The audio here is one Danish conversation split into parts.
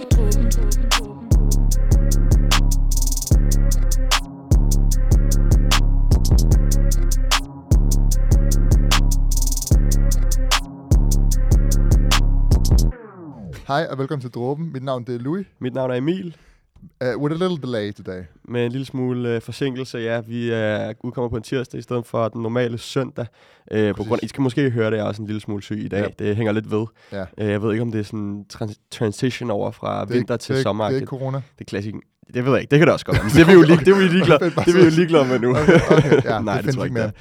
Hej og velkommen til Dråben. Mit navn det er Louis. Mit navn er Emil. Uh, with a little delay today. Med en lille smule uh, forsinkelse, ja. Vi er udkommer på en tirsdag i stedet for den normale søndag. Uh, på grund, I skal måske høre, at jeg er også en lille smule syg i dag. Ja. Det hænger lidt ved. Ja. Uh, jeg ved ikke, om det er sådan en trans- transition over fra Det er vinter ikke- til er, sommer. Det er ikke corona. det er klassik. Det ved jeg ikke. Det kan det også godt være. Men det er vi jo lige, det er vi jo ligeglade, Fedt, bare det er vi jo ligeglade med nu. Okay, okay, ja, Nej, det, det tror jeg ikke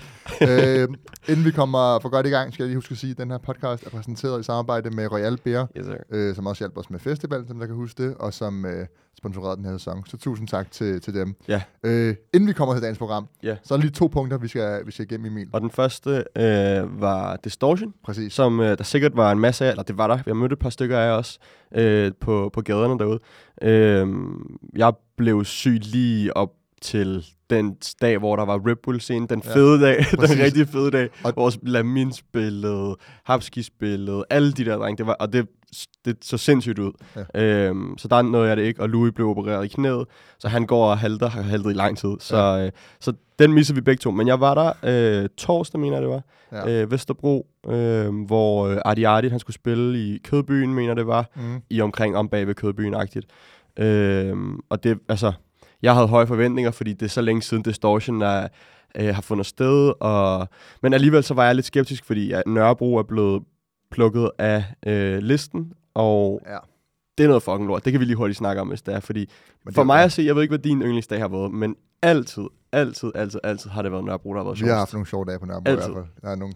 mere. uh, inden vi kommer for godt i gang, skal jeg lige huske at sige, at den her podcast er præsenteret i samarbejde med Royal Beer, Yes, sir. uh, som også hjælper os med festival, som der kan huske det, og som uh, sponsorerede den her sæson. Så tusind tak til, til dem. Ja. Uh, inden vi kommer til dagens program, Ja. så er der lige to punkter, vi skal, vi skal igennem, Emil. Og den første øh, var Distortion, Præcis. som øh, der sikkert var en masse af, eller det var der. Vi har mødt et par stykker af os øh, på, på gaderne derude. Øh, jeg blev syg lige op til den dag, hvor der var Red Bull scene, den Ja, fede dag, præcis. den rigtig fede dag, Og- hvor Lamin spillede, Hapski spillede, alle de der drenge, det var, og det, det så sindssygt ud. Ja. Øhm, så der nåede jeg det ikke, og Louis blev opereret i knæet, så han går og halter, har haltet i lang tid. Så, Ja. øh, så den missede vi begge to. Men jeg var der øh, torsdag, mener jeg det var, Ja. øh, Vesterbro, øh, hvor øh, Arti Arti, han skulle spille i Kødbyen, mener det var, Mm. i omkring om bag ved Kødbyen-agtigt. Øh, og det, altså, jeg havde høje forventninger, fordi det er så længe siden Distortion er, øh, har fundet sted, og, men alligevel så var jeg lidt skeptisk, fordi at Nørrebro er blevet plukket af øh, listen, og Ja. det er noget fucking lort. Det kan vi lige hurtigt snakke om, hvis det er, fordi Men for det- mig at se, jeg ved ikke, hvad din yndlingsdag har været, men altid, altid, altid, altid har det været Nørrebro, der har været Vi har haft nogle sjove dage på Nørrebro Altid. i hvert fald. Der er nogle,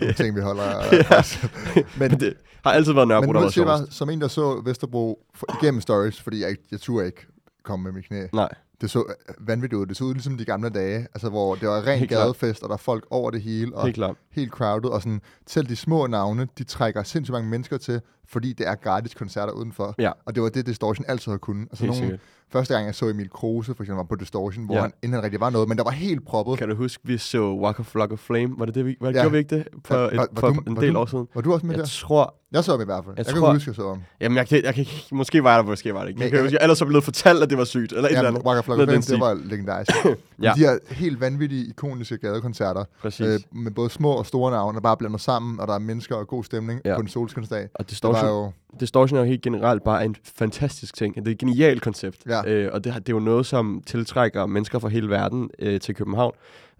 nogle, ting, vi holder. Men, Men det har altid været Nørrebro, men der har været bare, som en, der så Vesterbro for, igennem stories, fordi jeg, jeg turde ikke komme med mit knæ. Nej, Det så øh, vanvittigt ud. Det så ud ligesom de gamle dage, altså hvor det var ren Helt gadefest, og der er folk over det hele, og helt klart. helt crowded, og sådan, selv de små navne, de trækker sindssygt mange mennesker til, fordi det er gratis koncerter udenfor. Ja. Og det var det, Distortion altid har kunnet. Altså nogle, sikkert. første gang, jeg så Emil Kruse, for eksempel, var på Distortion, hvor Ja. han, inden han rigtig var noget, men der var helt proppet. Kan du huske, vi så Walk of Flock of Flame? Var det det, vi, var det, Ja. gjorde vi ikke det for, Ja, et, var- var for du- en del du- år siden? Var du også med Jeg der? tror, Jeg så ham i hvert fald. Jeg, Jeg jeg tror- kan huske, jeg så ham. jamen jeg kan, jeg kan ikke, måske var jeg der, måske var det ikke. Men Jeg kan jeg- huske, jeg ellers er blevet fortalt, at det var sygt, eller et eller Ja, andet. Waka Flocka Noget af den det var legendarisk. Ja. ja. De her helt vanvittige, ikoniske gadekoncerter, Præcis. øh, med både små og store navne, der bare blander sammen, og der er mennesker og god stemning Ja. på en solskinsdag. og Det Distortion, jo... Distortion er jo helt generelt bare en fantastisk ting. Det er et genialt koncept. Ja. Øh, og det, det er jo noget, som tiltrækker mennesker fra hele verden øh, til København.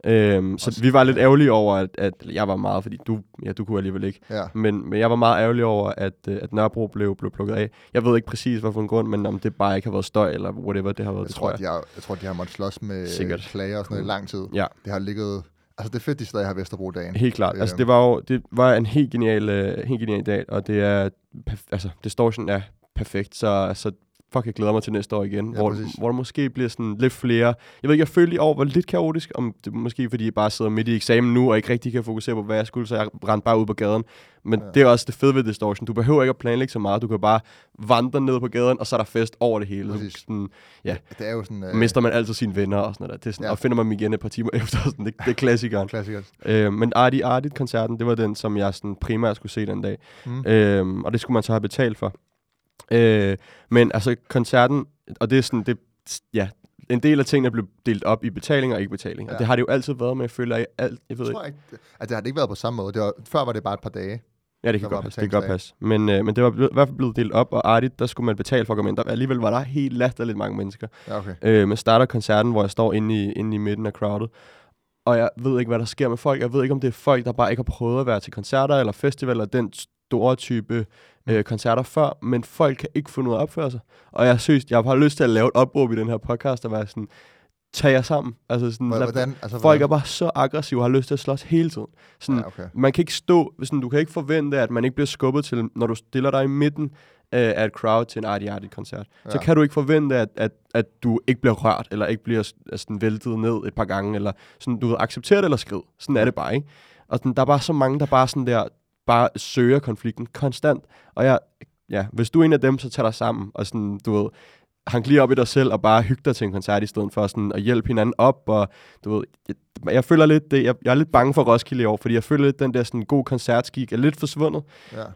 Øhm, så vi var lidt ærgerlige over, at, at jeg var meget, fordi du, ja, du kunne alligevel ikke. Ja. Men, men jeg var meget ærgerlig over, at, øh, at Nørrebro blev, blev plukket af. Jeg ved ikke præcis, hvorfor en grund, men om det bare ikke har været støj, eller whatever det har været, Jeg det tror, tror jeg. de har, jeg tror, de har måttet slås med Sikkert. klager og sådan noget i lang tid. Ja. Det har ligget... Altså, det fedt, de stadig har Vesterbro-dagen. Helt klart. Altså, det var jo det var en helt genial, øh, helt genial dag, og det er, altså, Distortion er perfekt, så, så fuck, jeg glæder mig til næste år igen, Ja, hvor, præcis. hvor der måske bliver sådan lidt flere. Jeg ved ikke, jeg følte i år var lidt kaotisk, om det måske fordi jeg bare sidder midt i eksamen nu, og ikke rigtig kan fokusere på, hvad jeg skulle, så jeg rendte bare ud på gaden. Men Ja. det er også det fede ved Distortion. Du behøver ikke at planlægge så meget, du kan bare vandre ned på gaden, og så er der fest over det hele. Præcis. Sådan, ja. Det er jo sådan... øh, mister man altid sine venner og sådan noget. der. Det er sådan, Ja. Og finder man dem igen et par timer efter. Sådan, det, det er klassikeren. Klassiker. Øh, men Artie Artie-koncerten, det var den, som jeg sådan primært skulle se den dag. Mm. Øh, og det skulle man så have betalt for. Øh, men altså koncerten, og det er sådan, det, ja, en del af tingene blev delt op i betaling og ikke betaling. Ja. Og det har det jo altid været med, jeg føler, at alt, jeg ved Jeg ikke. tror ikke, at det har det ikke været på samme måde. Det var, før var det bare et par dage. Ja, det kan godt passe. Det kan godt passe. Men, øh, men det var ble- i hvert fald blevet delt op, og Artie, der skulle man betale for at komme ind. Der, alligevel var der helt latterligt mange mennesker. Ja, okay. Øh, men starter koncerten, hvor jeg står inde i, inde i midten af crowdet. Og jeg ved ikke, hvad der sker med folk. Jeg ved ikke, om det er folk, der bare ikke har prøvet at være til koncerter eller festivaler, den store type øh, koncerter før, men folk kan ikke få noget at opføre sig. Og jeg synes, jeg har lyst til at lave et opråb i den her podcast, og være sådan, tag jer sammen. Altså sådan, lad- Hvordan? Altså, folk er hvordan? bare så aggressive og har lyst til at slås hele tiden. Sådan, Ja, okay. man kan ikke stå, sådan, du kan ikke forvente, at man ikke bliver skubbet til, når du stiller dig i midten øh, af et crowd til en Artie koncert. Ja. Så kan du ikke forvente, at, at, at du ikke bliver rørt, eller ikke bliver øh, sådan, væltet ned et par gange, eller sådan, du accepterer det eller skrid. Sådan er det bare, ikke? Og sådan, der er bare så mange, der bare sådan der, bare søger konflikten konstant. Og jeg, ja, hvis du er en af dem, så tag dig sammen, og sådan, du ved, hanke lige op i dig selv og bare hygge dig til en koncert i stedet for sådan at hjælpe hinanden op. Og du ved, jeg, jeg føler lidt det, jeg, jeg er lidt bange for Roskilde i år, fordi jeg føler lidt, den der sådan god koncertskik er lidt forsvundet.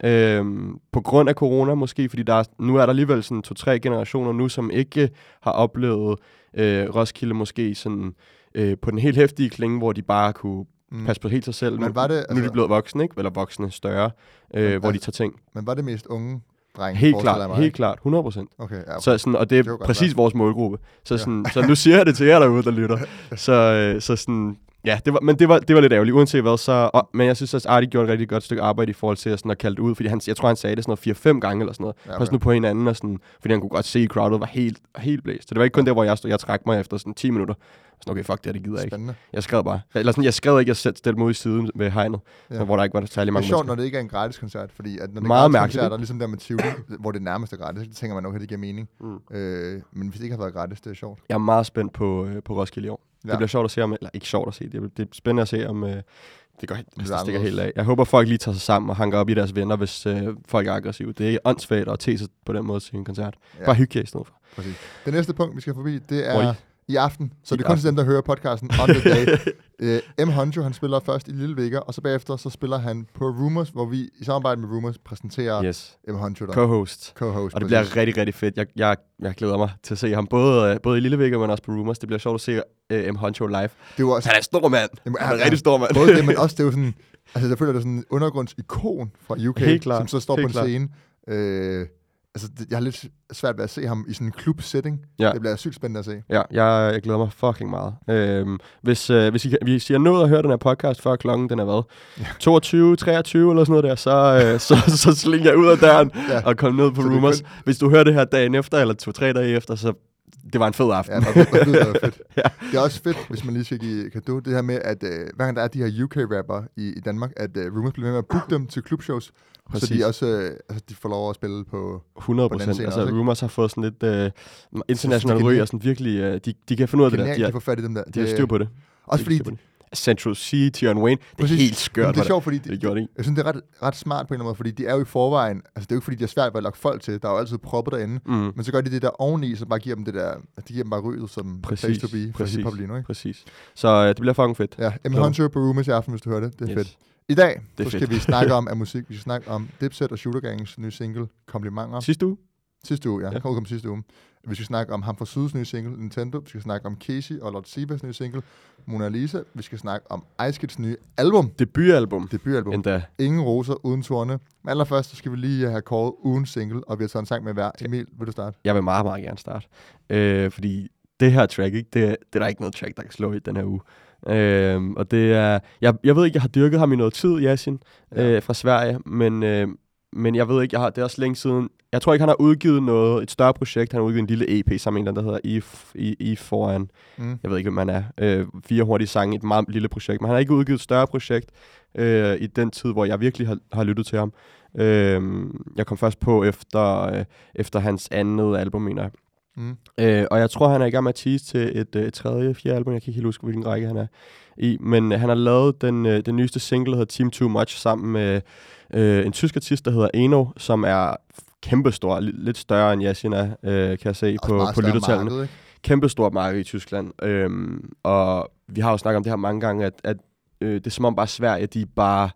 Ja. Øhm, på grund af corona måske, fordi der er, nu er der alligevel sådan to-tre generationer nu, som ikke har oplevet øh, Roskilde måske sådan øh, på den helt hæftige klinge, hvor de bare kunne Mm. passe på helt sig selv. Men var det, nu er de altså- blevet voksne, ikke? Eller voksne, større, øh, Men hvor de altså- tager ting. Men var det mest unge dreng? Helt klart, helt klart, 100 procent. Okay, ja, okay. Så sådan, og det Det er godt præcis vores målgruppe. Så, Ja. sådan, så nu siger jeg det til jer derude, der lytter. Så, øh, så sådan, ja, det var, men det var, det var lidt ærgerligt, uanset hvad. Så, og, men jeg synes også, at Artie gjorde et rigtig godt stykke arbejde i forhold til at, sådan, at kalde det ud, fordi han, jeg tror, han sagde det sådan noget 4-5 gange eller sådan noget. Ja, Ja, Pas okay. nu på hinanden, og sådan, fordi han kunne godt se, at crowdet var helt, helt blæst. Så det var ikke kun der, hvor jeg stod, jeg trak mig efter sådan 10 minutter. Sådan, okay, fuck det, her, det gider jeg ikke. Spændende. Jeg skrev bare. Eller sådan, jeg skrev ikke, jeg selv stillede mig ud i siden ved hegnet, Ja. hvor der ikke var særlig Det er mange sjovt, mennesker. når det ikke er en gratis koncert, fordi at når det er Meget gratis mærkeligt, koncerter, ligesom der med Tivoli, hvor det nærmest er gratis, så tænker man, okay, det giver mening. Mm. Øh, men hvis det ikke har været gratis, det er sjovt. Jeg er meget spændt på, øh, på Roskilde i år. Ja. Det bliver sjovt at se om, eller ikke sjovt at se, det, det er spændende at se om, øh, det, går, altså, det stikker helt af. Jeg håber, folk lige tager sig sammen og hanker op i deres venner, hvis øh, folk er aggressive. Det er åndssvagt at sig på den måde til en koncert. Ja. Bare hygge jer i stedet for. Præcis. Det næste punkt, vi skal forbi, det er Oi. I aften. Så I det er kun til dem, der hører podcasten on the day. uh, M. Honcho, han spiller først i Lille Vega, og så bagefter så spiller han på Rumors, hvor vi i samarbejde med Rumors præsenterer Yes. M. Honcho der. Co-host. Co-host. Og det præcis. bliver rigtig, rigtig fedt. Jeg, jeg, jeg glæder mig til at se ham både, øh, både i Lillevægge, men også på Rumors. Det bliver sjovt at se øh, M. Honcho live. Det jo også Han er en stor mand. Jamen, Han er en ja, rigtig stor mand. både det, men også det er jo sådan, altså jeg føler, det er sådan en undergrundsikon fra UK, som så står Helt på en klart. scene. Øh, altså, det, jeg har lidt svært ved at se ham i sådan en klub-setting. Ja. Det bliver sygt spændende at se. Ja, jeg, jeg glæder mig fucking meget. Øhm, hvis, øh, hvis, I, hvis I har nået at høre den her podcast, før klokken den er hvad? 22, 23 eller sådan noget der, så, øh, så, så slinger jeg ud af døren Ja. og kommer ned på Så Rumors. Hvis du hører det her dagen efter, eller to-tre dage efter, så det var en fed aften. Ja, det var, det var fedt. Ja. Det er også fedt, hvis man lige skal give kado, det her med, at øh, hver gang der er de her UK-rapper i, i Danmark, at øh, Rumors bliver ved med at booke dem til klubshows, så Præcis. de også øh, altså, de får lov at spille på... 100 på den anden procent. Altså, også? Rumors har fået sådan lidt øh, international Så- så ry, og sådan virkelig, øh, de, de kan finde ud af det der. De de får fat i dem der. de har styr på det. Også De fordi... Central C, Tion Wayne, det er Præcis. helt skørt. Men det er sjovt, fordi de, Det gjorde de. jeg synes, det er ret, ret smart på en eller anden måde, fordi de er jo i forvejen... Altså, det er jo ikke, fordi de er svært ved at lokke folk til. Der er jo altid proppet derinde. Mm. Men så gør de det der oveni, så bare giver dem det der... De giver dem bare ryget som Præcis, place to be for præcis. hiphop lige nu, ikke? Præcis. Så øh, det bliver fucking fedt. Ja, Emma Hunter på Rumors i aften, hvis du hører det. Det er Yes. fedt. I dag, Det så skal fedt. vi snakke om af musik. Vi skal snakke om Dipset og Shooter Gangs nye single, Komplimenter. Sidste uge? Sidste uge, ja. Ja. Kom udkom sidste uge. Vi skal snakke om Ham fra Syds nye single, Nintendo. Vi skal snakke om Casey og Lord Sivas nye single, Mona Lisa. Vi skal snakke om Ice Kids nye album, Debutalbum. debutalbum. Endda. Ingen roser uden torne. Men allerførst så skal vi lige have kåret ugens single, og vi har taget en sang med hver. Emil, vil du starte? Jeg vil meget, meget gerne starte. Øh, fordi det her track, ikke, det, det er der ikke noget track, der kan slå i den her uge. Øh, og det er... Jeg, jeg ved ikke, jeg har dyrket ham i noget tid, Yasin, Ja. øh, fra Sverige, men, øh, men jeg ved ikke, jeg har, det er også længe siden... Jeg tror ikke, han har udgivet noget, et større projekt. Han har udgivet en lille EP sammen med en, der hedder If, I, I foran. Mm. Jeg ved ikke, hvem man er. Øh, fire hurtige sange, et meget lille projekt. Men han har ikke udgivet et større projekt øh, i den tid, hvor jeg virkelig har, har lyttet til ham. Øh, jeg kom først på efter, øh, efter hans andet album, mener jeg. Mm. Øh, og jeg tror, han er i gang med at tease til et, øh, et tredje, fjerde album. Jeg kan ikke helt huske, hvilken række han er i. Men øh, han har lavet den, øh, den nyeste single, der hedder Team Too Much, sammen med øh, en tysk artist, der hedder Eno, som er kæmpestor, li- lidt større end Yasin er, øh, kan jeg se på, på lyttertallene marked, kæmpestort marked i Tyskland. Øhm, og vi har jo snakket om det her mange gange, at, at øh, det er som om bare Sverige, de bare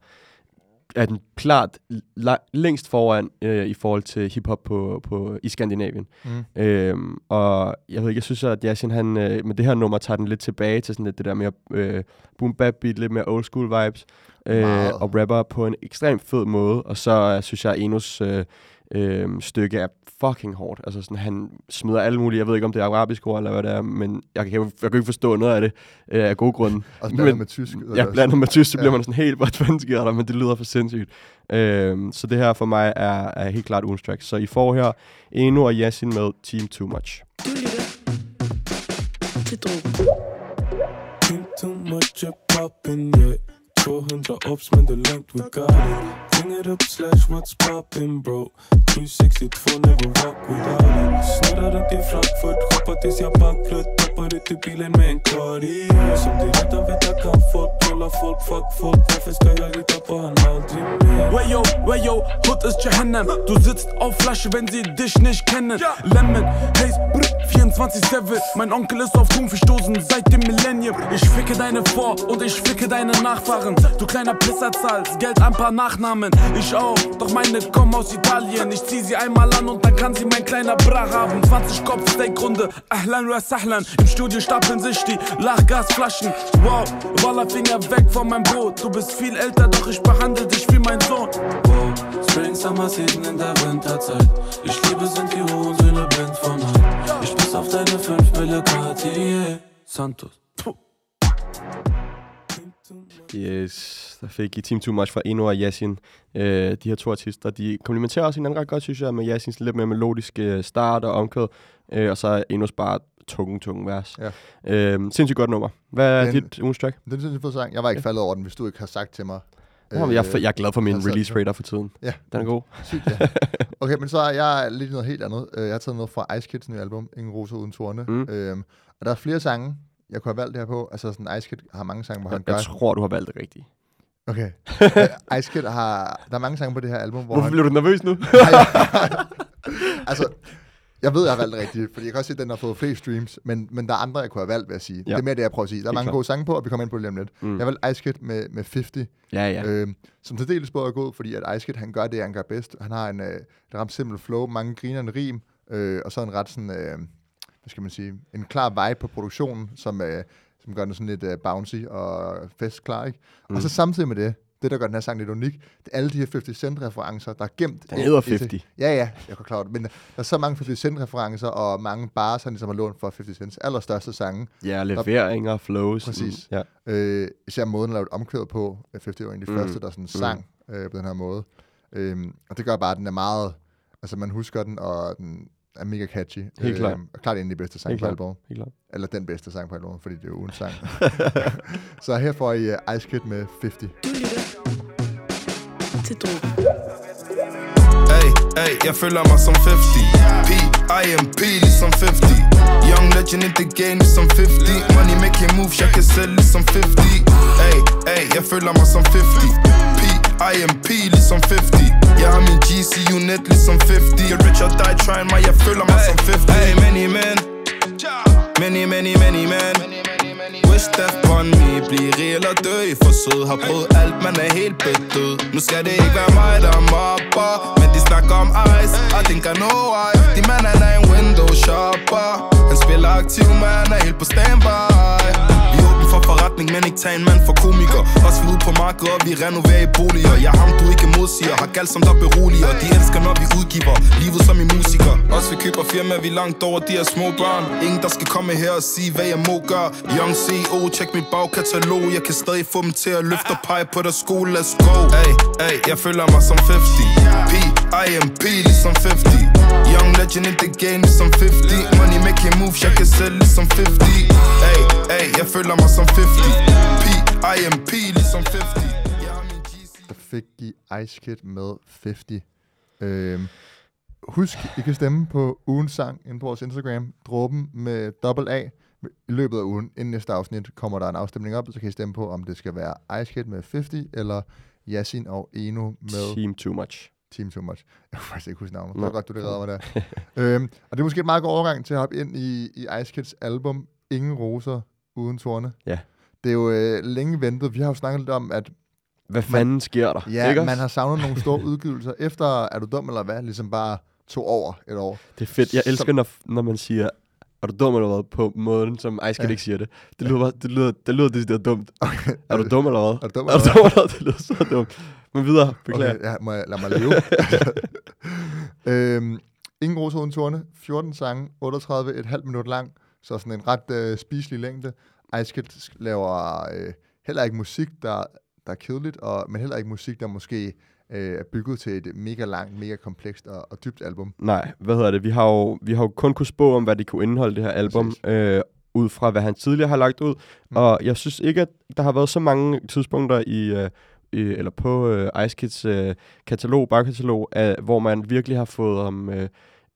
er den klart la- længst foran øh, i forhold til hiphop på, på, i Skandinavien. Mm. Øhm, og jeg ved ikke, jeg synes, at Yasin, han øh, med det her nummer tager den lidt tilbage til sådan lidt det der mere øh, boom bap beat, lidt mere old school vibes, øh, Meget. og rapper på en ekstremt fed måde. Og så øh, synes jeg, at Enos øh, øh, stykke er fucking hårdt. Altså sådan, han smider alle mulige, jeg ved ikke, om det er arabisk ord eller hvad det er, men jeg kan, jeg kan ikke forstå noget af det øh, af gode grunde. Også blandet Men- med tysk. Ja, blandet med tysk, så Ja. bliver man sådan helt, hvad fanden sker der, men det lyder for sindssygt. Øhm, så det her for mig er, er helt klart ugens track. Så I får her Eno og Yasin med Team Too Much. Du lytter til too much of poppin', yeah 200 ops, det er langt, we got it Ring it up, slash, what's poppin', bro 362, never rock without it Snurrar runt i Frankfurt, shoppar tills jag bankflöt Tappar ut ur bilen med en kari Som det redan vet jag kan folk Trolla folk, fuck folk Varför ska jag lita på han aldrig mer? Wayo, wayo, hot ist Jahannam. Du sitzt auf Flasche, wenn sie dich nicht kennen. Lemon, Haze, Brr, 24-7. Mein Onkel ist auf Thunfischdosen seit dem Millennium. Ich ficke deine Vor- und ich ficke deine Nachfahren. Du kleiner Pisser zahlst Geld ein paar Nachnamen. Ich auch, doch meine kommen aus Italien. Ich zieh sie einmal an und dann kann sie mein kleiner Bra haben. 20 Kopf Steakrunde, Ahlan wa Sahlan. Im Studio stapeln sich die Lachgasflaschen. Wow, Walla Finger weg von meinem Boot. Du bist viel älter, doch ich behandle dich wie mein Sohn. Wow, Spring, Summer Season in der Winterzeit. Ich liebe sind die hohen Söhne blind von Neid. Ich piss auf deine 5 Mille Cartier. Santos. Puh. Yes, der fik I Team Too Much fra Eno og Yasin. Øh, de her to artister, de komplementerer også hinanden ret godt, synes jeg, med Yasins lidt mere melodiske start og omkød, øh, og så Enos bare tunge, tunge vers. Ja. Øh, sindssygt godt nummer. Hvad er Den- dit ugens track? Det er en sindssygt fed sang. Jeg var ikke faldet over den, hvis du ikke har sagt til mig. Øh, jeg, er, f- jeg er glad for min release radar for tiden. Ja. Den er god. Sygt, ja. Okay, men så er jeg lidt noget helt andet. Øh, Jeg har taget noget fra Ice Kids nye album, Ingen Roser Uden Torne. Mm. Øhm, og der er flere sange, jeg kunne have valgt det her på. Altså sådan, Ice Kid har mange sange, hvor han Jeg, gør... jeg tror, du har valgt det rigtigt. Okay. Øh, Ice Kid har... Der er mange sange på det her album, hvor Hvorfor han... bliver du nervøs nu? altså, jeg ved, jeg har valgt rigtigt, fordi jeg kan også se, at den har fået flere streams, men, men der er andre, jeg kunne have valgt, vil jeg sige. Ja. Det er mere det, jeg prøver at sige. Der er Helt mange klart. gode sange på, og vi kommer ind på det lidt. Mm. Jeg har valgt Ice Kid med, med 50, ja, ja. Øhm, som til dels både er god, fordi at Ice Kid, han gør det, han gør bedst. Han har en øh, ret simpel flow, mange grinerende rim, øh, og så en ret sådan, øh, hvad skal man sige, en klar vibe på produktionen, som, øh, som gør den sådan lidt øh, bouncy og festklar, ikke? Mm. Og så samtidig med det, det der gør den her sang lidt unik, det er alle de her 50 Cent referencer, der er gemt. Den hedder i det. 50. Ja, ja, jeg kan klare det. Men der er så mange 50 Cent referencer, og mange bars, han ligesom har lånt for 50 Cents allerstørste sange. Ja, leveringer, flows. Præcis. Mm, ja. Øh, især måden, at lave et omkvæd på. øh, 50 var en af de Mm. mm. første, der sådan sang øh, på den her måde. Øhm, og det gør bare, at den er meget... Altså, man husker den, og den er mega catchy. Helt klart. Og klart en af de bedste sange på albumet. Helt klart. Eller den bedste sang på albumet, fordi det er jo ugens sang. så her får I uh, Ice Kid med 50. Du lytter til. Hey, hey, jeg føler mig som 50 P, I am P ligesom 50 Young legend in the game ligesom 50 Money making moves, jeg kan sælge ligesom 50 Hey, hey, jeg føler mig som 50 P, I am P ligesom 50 Jeg har min GCU net ligesom 50 Get rich or die trying mig, jeg føler mig som 50 Hey, many men. Many, many, many men. Wish death upon me Bliv rig eller dø. I forsøg Har prøvet alt, man er helt bedød. Nu skal det ikke være mig, der mobber Men de snakker om ice. I think I know why. De mand er en window shopper. Han spiller aktiv, man er helt på standby for forretning, men ikke tage en mand for komiker. Også vi ude på markedet, og vi renoverer i boliger. Jeg er ham, du ikke modsiger. Har galt som der beroliger. De elsker, når vi udgiver Livet som i musiker. Også vi køber firma, vi langt over de her små børn. Ingen, der skal komme her og sige, hvad jeg må gøre. Young CEO, check mit bagkatalog. Jeg kan stadig få dem til at løfte og pege på der skole. Let's go. Hey, hey, jeg føler mig som 50 P, I am P ligesom 50 Young legend in the game ligesom 50 Money making moves, jeg kan sælge ligesom 50 Hey, hey, jeg føler mig som 50 P, I am P ligesom 50 Jeg har min GC Der fik I Ice Kid med 50. Øhm, husk, I kan stemme på ugens sang inde på vores Instagram. Dråben med dobbelt A. I løbet af ugen, inden næste afsnit, kommer der en afstemning op, så kan I stemme på, om det skal være Ice Kid med 50, eller Yasin og Eno med Team Too Much. Team Too Much. Jeg kan faktisk ikke huske navnet. Så godt, du det redder mig der. øhm, og det er måske et meget god overgang til at hoppe ind i, i Ice Kids album Ingen Roser Uden Torne. Ja. Det er jo øh, længe ventet. Vi har jo snakket lidt om, at Hvad fanden sker der? ja, Ikke man også? har savnet nogle store udgivelser. Efter Er du dum eller hvad? Ligesom bare to over et år. Det er fedt. Jeg Som- elsker, når, når man siger, er du dum eller hvad, på måden, som Ice Kid Ja. ikke siger det. Det lyder, bare, det lyder, det lyder decideret dumt. Er du dum eller hvad? Er du dum Er eller du hvad? dum eller hvad? Det lyder så dumt. Men videre, beklager. Okay, ja, må jeg, lad mig leve. øhm, Ingen roser uden torne. 14 sange, 38, et halvt minut lang. Så sådan en ret øh, spiselig længde. Ice Kid laver øh, heller ikke musik, der, der er kedeligt, og, men heller ikke musik, der måske øh, er bygget til et mega langt, mega komplekst og, og dybt album. Nej, hvad hedder det? Vi har jo, vi har jo kun kunne spå om, hvad det kunne indeholde, det her album, Præcis. øh, ud fra, hvad han tidligere har lagt ud. Mm. Og jeg synes ikke, at der har været så mange tidspunkter i, øh, i eller på øh, Ice Kids øh, katalog, bagkatalog, øh, hvor man virkelig har fået ham øh,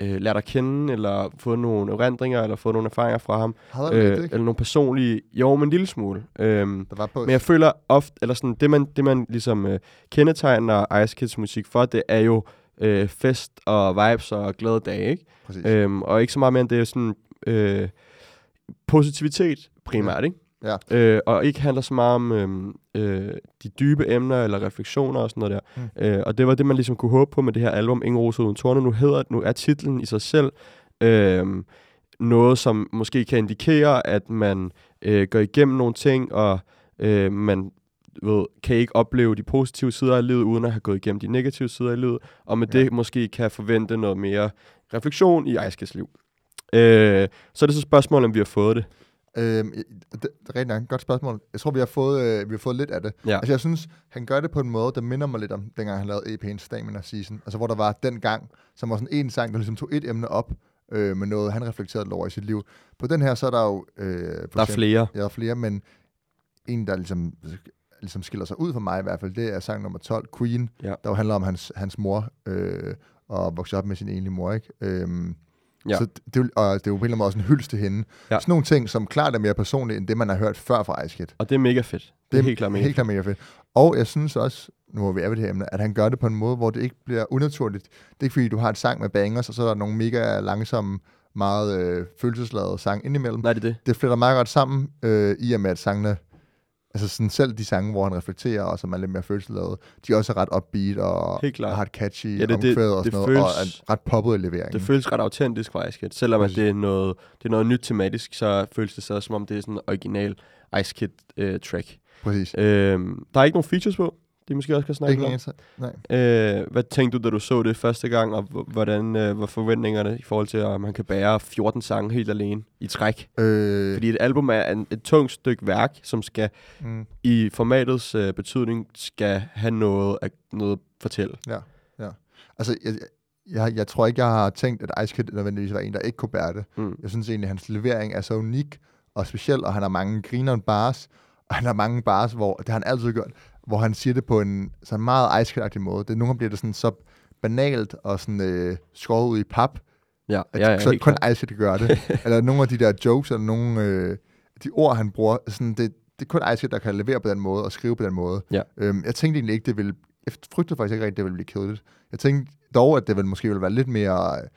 øh, lært at kende, eller fået nogle erindringer, eller fået nogle erfaringer fra ham. Havde øh, ikke? eller nogle personlige, jo, men en lille smule. Øhm, Der var på men jeg føler ofte, eller sådan, det man, det man ligesom øh, kendetegner Ice Kids musik for, det er jo øh, fest og vibes og glade dage, ikke? Præcis. Øhm, og ikke så meget mere end det er sådan øh, positivitet primært, ikke? Ja. Øh, og ikke handler så meget om øhm, øh, de dybe emner eller refleksioner og sådan noget der. Mm. Øh, og det var det, man ligesom kunne håbe på med det her album, Ingen Rosa Uden Torne. Nu, hedder, nu er titlen i sig selv øh, noget, som måske kan indikere, at man øh, går igennem nogle ting, og øh, man ved, kan ikke opleve de positive sider af livet, uden at have gået igennem de negative sider af livet, og med ja. det måske kan forvente noget mere refleksion i Ejskes liv. Øh, så er det så spørgsmålet, om vi har fået det. Øhm, det, det er rigtig nok. Godt spørgsmål. Jeg tror, vi har fået, øh, vi har fået lidt af det. Ja. Altså, jeg synes, han gør det på en måde, der minder mig lidt om, dengang han lavede EP'en Stamina Season. Altså, hvor der var den gang, som var sådan en sang, der ligesom tog et emne op øh, med noget, han reflekterede over i sit liv. På den her, så er der jo... Øh, for Der er eksempel- flere. Ja, der er flere, men en, der ligesom, ligesom skiller sig ud for mig i hvert fald, det er sang nummer 12, Queen, Ja. der jo handler om hans, hans mor, øh, og vokse op med sin enlige mor, ikke? Øhm, Ja. Så det, det, og det er jo på en eller anden måde også en hyldest til hende. Ja. Sådan nogle ting, som klart er mere personlige, end det, man har hørt før fra Ice Kid. Og det er mega fedt. Det er helt klart mega helt klart mega fedt. Og jeg synes også, nu er vi er ved det her emne, at han gør det på en måde, hvor det ikke bliver unaturligt. Det er ikke fordi, du har et sang med bangers, og så er der nogle mega langsomme, meget øh, følelsesladede sang indimellem Nej, det er det. det fletter meget godt sammen, øh, i og med, at sangene, altså sådan selv de sange, hvor han reflekterer, og som er lidt mere følelsesladet, de er også ret upbeat og, Helt klart. og har et catchy Ja, det- det- omkvæd og det sådan noget, og føles- er ret poppet i leveringen. Det føles ret autentisk faktisk, at selvom at det er, noget, det er noget nyt tematisk, så føles det så, som om det er sådan en original Ice Kid øh, track. Præcis. Øhm, der er ikke nogen features på, de måske også kan snakke Ikke om. engang, nej. Øh, hvad tænkte du, da du så det første gang, og hvordan øh, var forventningerne i forhold til, at man kan bære 14 sange helt alene i træk? Øh, Fordi et album er en, et tungt stykke værk, som skal mm, i formatets øh, betydning skal have noget at noget at fortælle. altså, jeg, jeg, jeg tror ikke, jeg har tænkt, at Ice Kid nødvendigvis var en, der ikke kunne bære det. Mm. Jeg synes egentlig, at hans levering er så unik og speciel, og han har mange grineren bars, og han har mange bars, hvor det har han altid gjort, hvor han siger det på en sådan meget Ice måde. Det, nogle gange bliver det sådan så banalt og sådan øh, skåret ud i pap, Ja, at ja, ja, så kun. Ice kan gøre det. eller nogle af de der jokes, eller nogle øh, de ord, han bruger, sådan, det, det er kun Ice der kan levere på den måde og skrive på den måde. Ja. Øhm, jeg tænkte egentlig ikke, det ville... Jeg frygtede faktisk ikke rigtig, det ville blive kedeligt. Jeg tænkte dog, at det ville måske ville være lidt mere... Øh,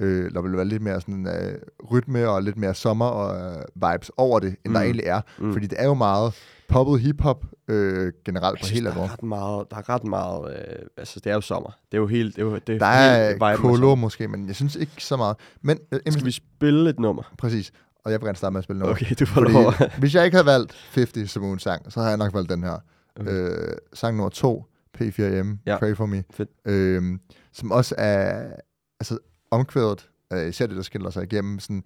der ville være lidt mere sådan øh, rytme og lidt mere sommer og øh, vibes over det, end mm. der egentlig er. Mm. Fordi det er jo meget poppet hiphop øh, generelt på hele der er alvor. ret meget, der er ret meget, øh, altså det er jo sommer. Det er jo helt, det er jo, det Der er viben af kolo måske, men jeg synes ikke så meget. Men øh, Skal vi spille et nummer? præcis, og jeg vil gerne starte med at spille noget. Okay, du får lov. Hvis jeg ikke havde valgt 50 som ugens sang, så havde jeg nok valgt den her. Okay. Øh, sang nummer 2, P4M, Ja. ja. Pray For Me. Fedt. Øh, som også er altså, omkvædet, øh, især det, der skiller sig igennem, sådan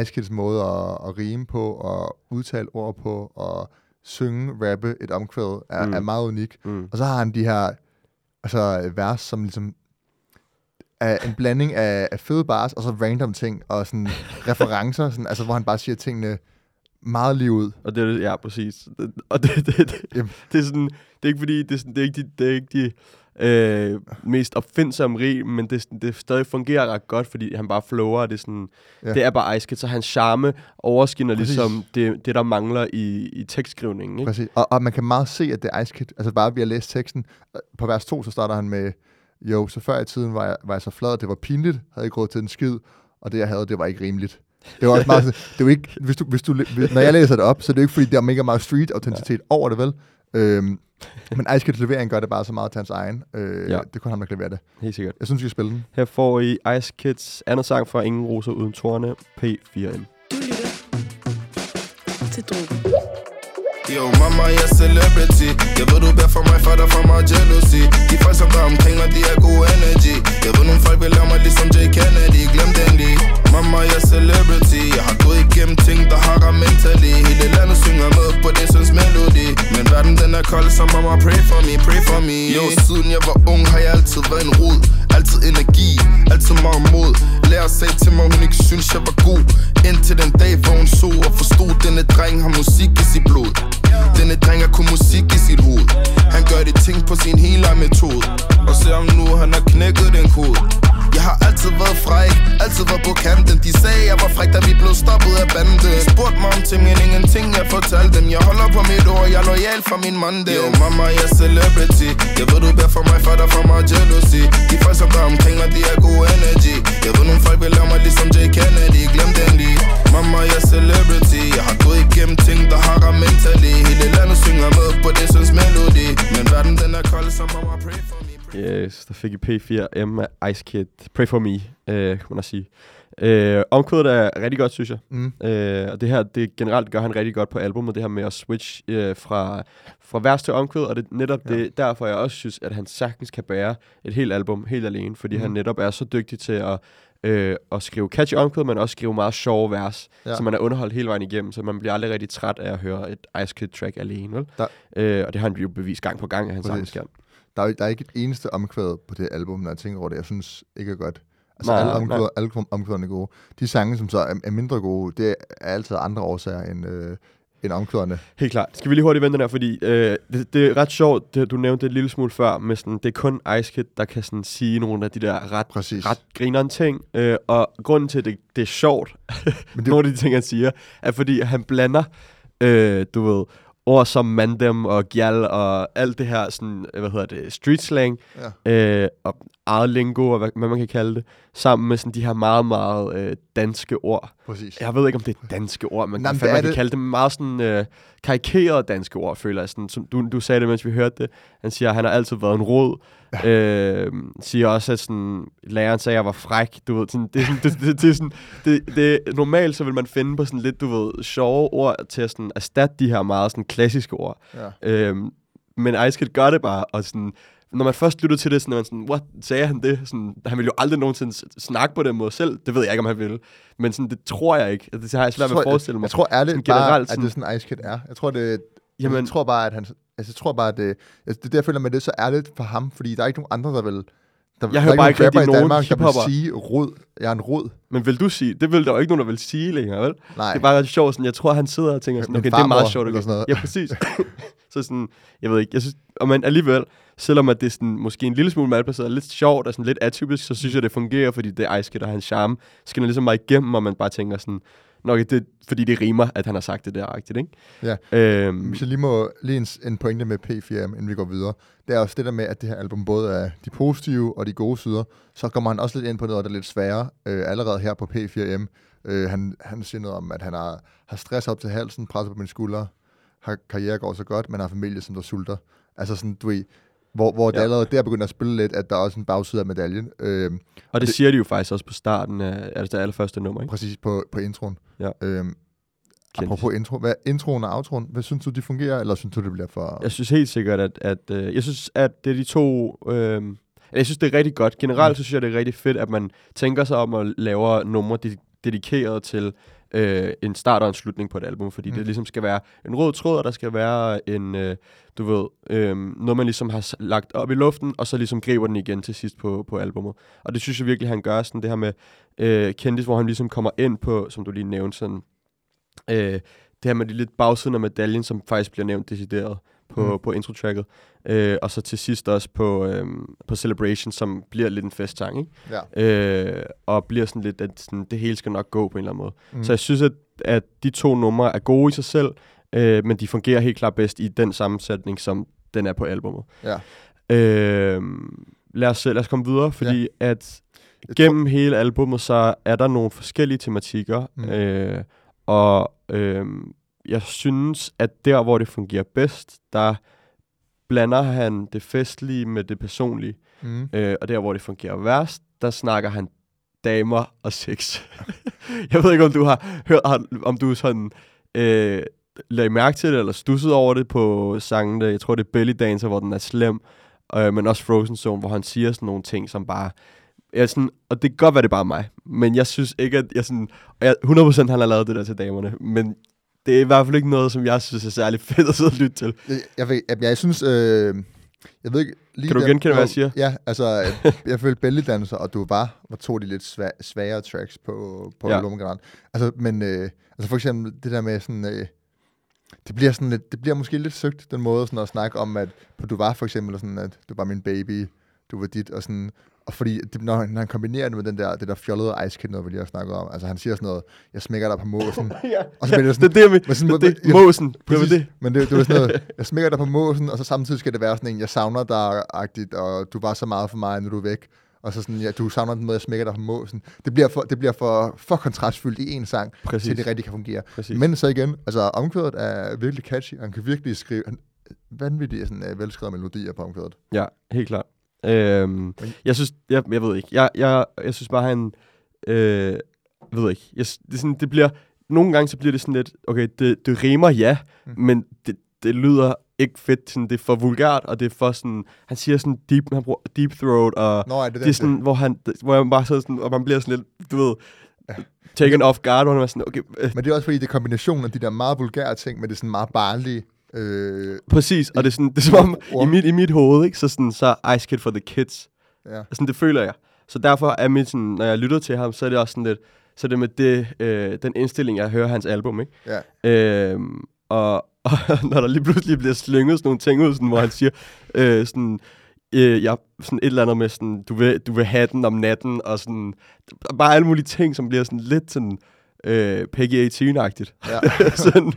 Ice Kids måde at, at rime på, og udtale ord på, og synge, rappe et omkvæd, er, Mm. er meget unik. Mm. Og så har han de her altså, vers, som ligesom er en blanding af, af fede bars, og så random ting, og sådan referencer, sådan, altså, hvor han bare siger tingene meget lige ud. Og det er det, ja, præcis. Det- Og det, det, det, Jamen. det er sådan, det er ikke fordi, det er, sådan, det er ikke de, det er ikke de øh, mest opfindsomme rig, men det, det stadig fungerer ret godt, fordi han bare flower, og det er sådan, ja. Det er bare Ice Kid, så hans charme overskinner Præcis. ligesom det, det, der mangler i, i tekstskrivningen, ikke? Præcis. Og, og man kan meget se, at det er Ice Kid, altså bare ved at læse teksten. Øh, På vers 2, så starter han med, jo, så før i tiden var jeg, var jeg så flad, at det var pinligt, havde ikke råd til en skid, og det jeg havde, det var ikke rimeligt. Det var også meget, det er jo ikke, hvis du, hvis du, hvis, når jeg læser det op, så er det jo ikke, fordi der er mega meget street-autenticitet ja. over det, vel? Øhm, men Ice Kids levering gør det bare så meget til hans egen. Øh, Ja. Det kunne han nok levere det. Helt sikkert. Jeg synes, vi skal spille den. Her får I Ice Kids andet sang fra Ingen Roser Uden Torne, P4M. Du lytter til Drogen. Yo, mama, jeg er celebrity. Jeg ved, du beder for mig, for der for mig jealousy. De folk, som er omkring mig, de er god energy. Jeg ved, nogle folk vil lave mig ligesom J. Kennedy. Glem den lige Mama, jeg er celebrity. Jeg har gået igennem ting, der har ramt mentally. Hele landet synger med på det synes melodi Men verden, den er kold, så mama, pray for me, pray for me. Yo, siden jeg var ung, har jeg altid været en rod Altid energi, altid meget mod. Lærer sagde til mig, hun ikke synes, jeg var god. Indtil den dag, hvor hun så og forstod Denne dreng har musik i sit blod. Denne dreng har kun musik i sit hoved. Han gør de ting på sin hele metode. Og se ham nu, han har knækket den kode. Jeg har altid været fræk, altid været på kanten. De sagde, jeg var fræk, da vi blev stoppet af banden. De spurgte mig om ting, men ingenting jeg fortalte dem. Jeg holder på mit ord, jeg er lojal for min mand Yo, mama, jeg er celebrity. Jeg ved, du beder for mig, for der for mig jealousy. De folk, så bare omkring mig, de er god energy Jeg ved nogle folk vil lave mig ligesom J. Kennedy Glem den lige Mamma, jeg er celebrity Jeg har gået igennem ting, der har ramt mentally Hele landet synger med på det synes melodi Men verden den er kold, så mamma pray for me Yes, der fik I P4M af Ice Kid. Pray for me, uh, kan man også sige. Øh, omkvædet er rigtig godt, synes jeg. Mm. Øh, og det her, det generelt gør han rigtig godt på albumet, det her med at switch øh, fra, fra vers til omkvæd, og det er netop Ja. det, derfor jeg også synes, at han sagtens kan bære et helt album helt alene, fordi mm. han netop er så dygtig til at, øh, at skrive catchy omkvæd, men også skrive meget sjove vers, Ja. så man er underholdt hele vejen igennem, så man bliver aldrig rigtig træt af at høre et Ice Kid track alene, vel? Der- Øh, og det har han jo bevist gang på gang, at han sagtens kan. Der er, der er ikke et eneste omkvæd på det album, når jeg tænker over det, jeg synes ikke er godt. Altså Nej, alle, nej. omkvæder, alle omkvæderne er gode. De sange, som så er, er mindre gode, det er altid andre årsager end, øh, end omkvæderne. Helt klart. Skal vi lige hurtigt vente den her, fordi øh, det, det er ret sjovt, det, du nævnte det en lille smule før, med sådan, det er kun Ice Kid, der kan sådan sige nogle af de der ret, Præcis. ret grineren ting. Øh, og grunden til, at det, det er sjovt, Men det, nogle af de ting, han siger, er fordi han blander, øh, du ved, ord som mandem og gjal og alt det her, sådan, øh, hvad hedder det, street slang, ja. øh, og eget lingo, og hvad, hvad man kan kalde det, sammen med sådan de her meget, meget øh, danske ord. Præcis. Jeg ved ikke, om det er danske ord, men det er man kan det. kalde det meget sådan øh, karikerede danske ord, føler jeg. Sådan, som du, du sagde det, mens vi hørte det. Han siger, at han har altid været en rod. Ja. Øh, siger også, at sådan, læreren sagde, at jeg var fræk. Du ved, sådan, det, er sådan, det, det, det, sådan, det, det, normalt så vil man finde på sådan lidt, du ved, sjove ord til at sådan, erstatte de her meget sådan, klassiske ord. Ja. Øhm, men Ice Kid gør det bare, og sådan, når man først lytter til det, så er man sådan, what, sagde han det? Sådan, han ville jo aldrig nogensinde snakke på den måde selv. Det ved jeg ikke, om han ville. Men sådan, det tror jeg ikke. Altså, Det har jeg svært ved at forestille mig. Jeg tror ærligt Sådan bare, generelt at det er sådan Ice Kid er. Jeg tror, det, Jamen, jeg tror bare, at han... Altså, jeg tror bare, at det, altså, det er der, jeg føler med det er så ærligt for ham, fordi der er ikke nogen andre, der vil... Der, der er hører bare ikke rigtig nogen Danmark, der vil sige rod. Jeg er en rod. Men vil du sige, det vil der jo ikke nogen, der vil sige længere, vel? Nej. Det er bare ret sjovt, sådan, jeg tror, han sidder og tænker sådan, Min okay, det er meget sjovt. eller Okay. sådan noget. Ja, præcis. så sådan, jeg ved ikke, jeg synes, og men alligevel, selvom at det er sådan, måske en lille smule malplaceret, lidt sjovt og sådan lidt atypisk, så synes jeg, det fungerer, fordi det er Ice Kid, og hans charme skinner ligesom mig igennem, og man bare tænker sådan, nok det, fordi det rimer, at han har sagt det der, agtigt, ikke? Ja. Øhm, Hvis jeg lige må lige en, en pointe med P4, inden vi går videre. Det er også det der med, at det her album både er de positive og de gode sider. Så kommer han også lidt ind på noget, der er lidt sværere øh, allerede her på P4M. Øh, han, han siger noget om, at han har, har stress op til halsen, presset på mine skuldre, har karriere går så godt, men har familie, som der sulter. Altså sådan, du ved, hvor, hvor det Ja. allerede der begynder at spille lidt, at der er også en bagside af medaljen. Øh, og det, det- siger de jo faktisk også på starten af altså det allerførste nummer, ikke? præcis på, på introen. Ja. Øh, Kendt. apropos intro, hvad, introen og outroen, hvad synes du, de fungerer, eller synes du, det bliver for... Jeg synes helt sikkert, at, at øh, jeg synes, at det er de to... Øh, jeg synes, det er rigtig godt. Generelt Mm. så synes jeg, det er rigtig fedt, at man tænker sig om at lave numre de- dedikeret til øh, en start og en slutning på et album, fordi mm. Det ligesom skal være en rød tråd, og der skal være en, øh, du ved, øh, noget man ligesom har lagt op i luften, og så ligesom griber den igen til sidst på, på albummet. Og det synes jeg virkelig, han gør, sådan det her med øh, Kendis, hvor han ligesom kommer ind på, som du lige nævnte, sådan, øh, det her med de lidt bagsiden af medaljen, som faktisk bliver nævnt decideret på, Mm. på intro-tracket. Øh, og så til sidst også på, øh, på Celebration, som bliver lidt en festsang, ikke? Ja. Øh, og bliver sådan lidt, at sådan, det hele skal nok gå på en eller anden måde. Mm. Så jeg synes, at, at de to numre er gode i sig selv, øh, men de fungerer helt klart bedst i den sammensætning, som den er på albummet. Ja. Øh, lad, os, lad os komme videre, fordi ja. at gennem hele albummet, så er der nogle forskellige tematikker, mm. øh, og øh, jeg synes, at der, hvor det fungerer bedst, der blander han det festlige med det personlige. Mm. Øh, og der, hvor det fungerer værst, der snakker han damer og sex. jeg ved ikke, om du har hørt, om du sådan øh, lagde mærke til det, eller stusset over det på sangen, jeg tror det er Belly Dancer, hvor den er slem, øh, men også Frozen Zone, hvor han siger sådan nogle ting, som bare, jeg sådan, og det kan godt være, det er bare mig, men jeg synes ikke, at jeg sådan, og jeg, 100% han har lavet det der til damerne, men det er i hvert fald ikke noget, som jeg synes er særlig fedt at sidde og lytte til. Jeg, jeg, ved, jeg, jeg synes... Øh, jeg ved ikke... Lige Kan du der- genkende, hvad jeg siger? Ja, altså, jeg følte Bellydancer, og du var, var to af de lidt sva- svagere tracks på, på Ja. generelt. Altså, men øh, altså for eksempel det der med sådan... Øh, det bliver sådan lidt, det bliver måske lidt søgt, den måde sådan at snakke om, at på du var for eksempel sådan, at du var min baby, du var dit, og sådan, og fordi, det, når, han, når han kombinerer det med den der, det der fjollede ice kid, noget vi lige har snakket om, altså han siger sådan noget, jeg smækker dig på måsen, ja, og så bliver det sådan, det er det, jeg men sådan- det, det, ja, måsen, det var Præcis. det. Men det, det var sådan noget, jeg smækker dig på måsen, og så samtidig skal det være sådan en, jeg savner dig-agtigt, og du var så meget for mig, når du er væk. Og så sådan, ja, du savner den måde, jeg smækker dig på måsen. Det bliver for, det bliver for, for kontrastfyldt i en sang, Præcis. til det rigtig kan fungere. Præcis. Men så igen, altså omkvædet er virkelig catchy, han kan virkelig skrive, han, vanvittige sådan, øh, velskrevet melodier på omkvædet. Ja, helt klart. Øhm, jeg synes, jeg, jeg ved ikke, jeg, jeg, jeg synes bare, han, øh, jeg ved ikke, jeg, det, sådan, det bliver, nogle gange så bliver det sådan lidt, okay, det, det rimer ja, Mm. men det, det lyder ikke fedt, sådan, det er for vulgært, og det er for sådan, han siger sådan deep, han bruger deep throat, og Nå, er det, det er sådan, hvor, han, hvor jeg bare sidder sådan, og man bliver sådan lidt, du ved, taken off guard, hvor man er sådan, okay, øh, Men det er også fordi, det er kombinationen af de der meget vulgære ting, med det sådan meget barnlige. Øh, præcis, og det er sådan, det er som om, i mit, i mit hoved, ikke, så sådan, så Ice Kid for the kids, ja. Sådan, det føler jeg. Så derfor er mit, sådan, når jeg lytter til ham, så er det også sådan lidt, så er det med det, øh, den indstilling, jeg hører hans album, ikke? Ja. Øhm, og, og når der lige pludselig bliver slynget sådan nogle ting ud, sådan, hvor han siger, øh, sådan, øh, jeg, sådan et eller andet med sådan, du vil, du vil have den om natten, og sådan, bare alle mulige ting, som bliver sådan lidt sådan, øh, Peggy 18-agtigt. ja. sådan,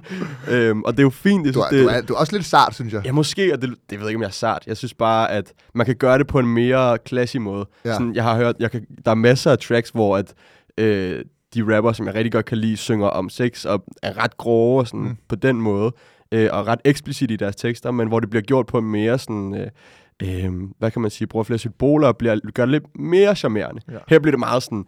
øhm, og det er jo fint. Jeg Du, er, det, du, er, du er også lidt sart, synes jeg. Ja, måske, og det, det ved jeg ikke, om jeg er sart. Jeg synes bare, at man kan gøre det på en mere classy måde. Ja. Sådan, jeg har hørt, jeg kan, der er masser af tracks, hvor at, øh, de rapper, som jeg rigtig godt kan lide, synger om sex, og er ret grove og sådan, Mm. på den måde, øh, og ret eksplicit i deres tekster, men hvor det bliver gjort på en mere sådan... Øh, øh, hvad kan man sige, bruger flere symboler og bliver, gør det lidt mere charmerende. Ja. Her bliver det meget sådan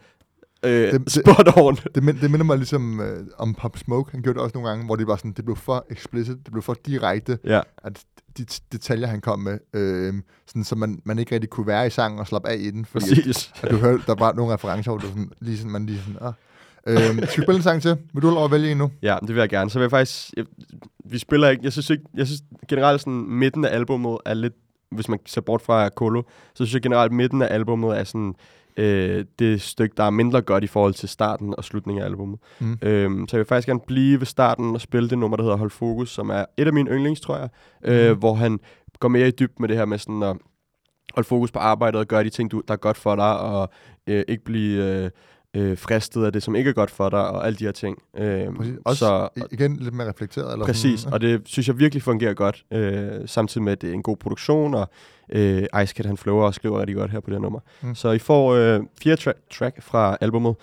øh, Det- det, det- spot on. Det, mind, det minder mig ligesom øh, om Pop Smoke. Han gjorde det også nogle gange, hvor det var sådan, det blev for explicit, det blev for direkte, Ja, at de detaljer, han kom med, øh, sådan, så man, man ikke rigtig kunne være i sangen og slappe af i den, fordi at, præcis. at du hørte, der var nogle referencer, hvor du sådan, lige sådan, man lige sådan, ah. Øh, skal vi spille en sang til? Vil du lov at vælge en nu? Ja, det vil jeg gerne. Så vil jeg faktisk... Jeg, vi spiller ikke... Jeg synes ikke... Jeg synes generelt sådan midten af albummet er lidt... Hvis man ser bort fra Kolo, så synes jeg generelt midten af albummet er sådan... Øh, det stykke, der er mindre godt i forhold til starten og slutningen af albummet. Mm. Øhm, så jeg vil faktisk gerne blive ved starten og spille det nummer, der hedder Hold Fokus, som er et af mine yndlings, tror jeg. Øh, Mhm. hvor han går mere i dybden med det her med sådan at holde fokus på arbejdet og gøre de ting, du, der er godt for dig, og øh, ikke blive øh, øh, fristet af det, som ikke er godt for dig, og alle de her ting. Øh, Præcis. Også så, igen lidt mere reflekteret. Eller Præcis, Sådan, og det synes jeg virkelig fungerer godt, øh, samtidig med, at det er en god produktion, og øh, Ice Kid, han flower og skriver rigtig godt her på det her nummer. Mm. Så I får øh, fire tra- track fra albumet,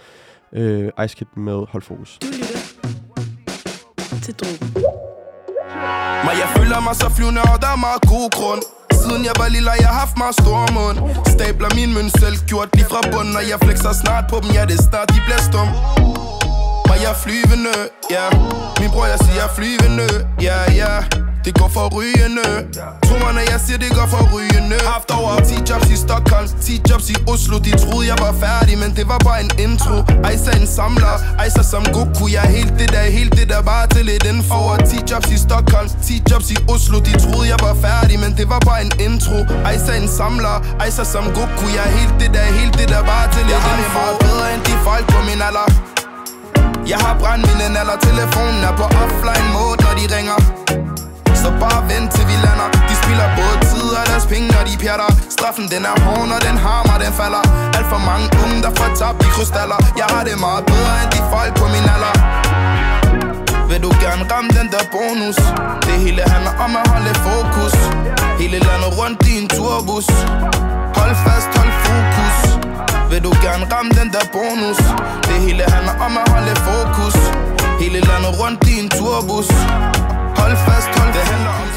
øh, Ice Kid med Hold Fokus. Du lytter til Drogen. Men jeg føler mig så flyvende, og der er meget god grund Siden jeg var lille, har jeg haft meget store mund. Stabler min mønt selv, gjort lige fra bunden Og jeg flexer snart på dem, ja det er snart, de bliver stum. Men jeg er flyvende, ja. Min bror, jeg siger jeg er flyvende, ja ja. Det går for rygende. Tro mig, når jeg siger, det går for rygende. Haft over 10 jobs i Stockholm 10 jobs i Oslo. De troede, jeg var færdig, men det var bare en intro. Ejsa en samler, Ejsa som Goku. Jeg er helt det der, helt det der Bare til lidt info. Over 10 jobs i Stockholm 10 jobs i Oslo. De troede, jeg var færdig, men det var bare en intro. Ejsa en samler, Ejsa som Goku. Jeg er helt det der, helt det der Bare til lidt info Jeg har det meget bedre end de folk på min alder jeg har brændt eller telefonen er på offline mode, når de ringer. Så bare vent til vi lander. De spiller både tid og deres penge, når de pjatter. Straffen den er hård, når den hammer, den falder. Alt for mange unge, der får tabt i krystaller. Jeg har det meget bedre end de folk på min alder. Vil du gerne ramme den der bonus? Det hele handler om at holde fokus. Hele landet rundt i en turbus Hold fast, hold fokus vil du gerne ramme den der bonus Det hele handler om at holde fokus Hele landet rundt i en turbus Hold fast, hold Det handler om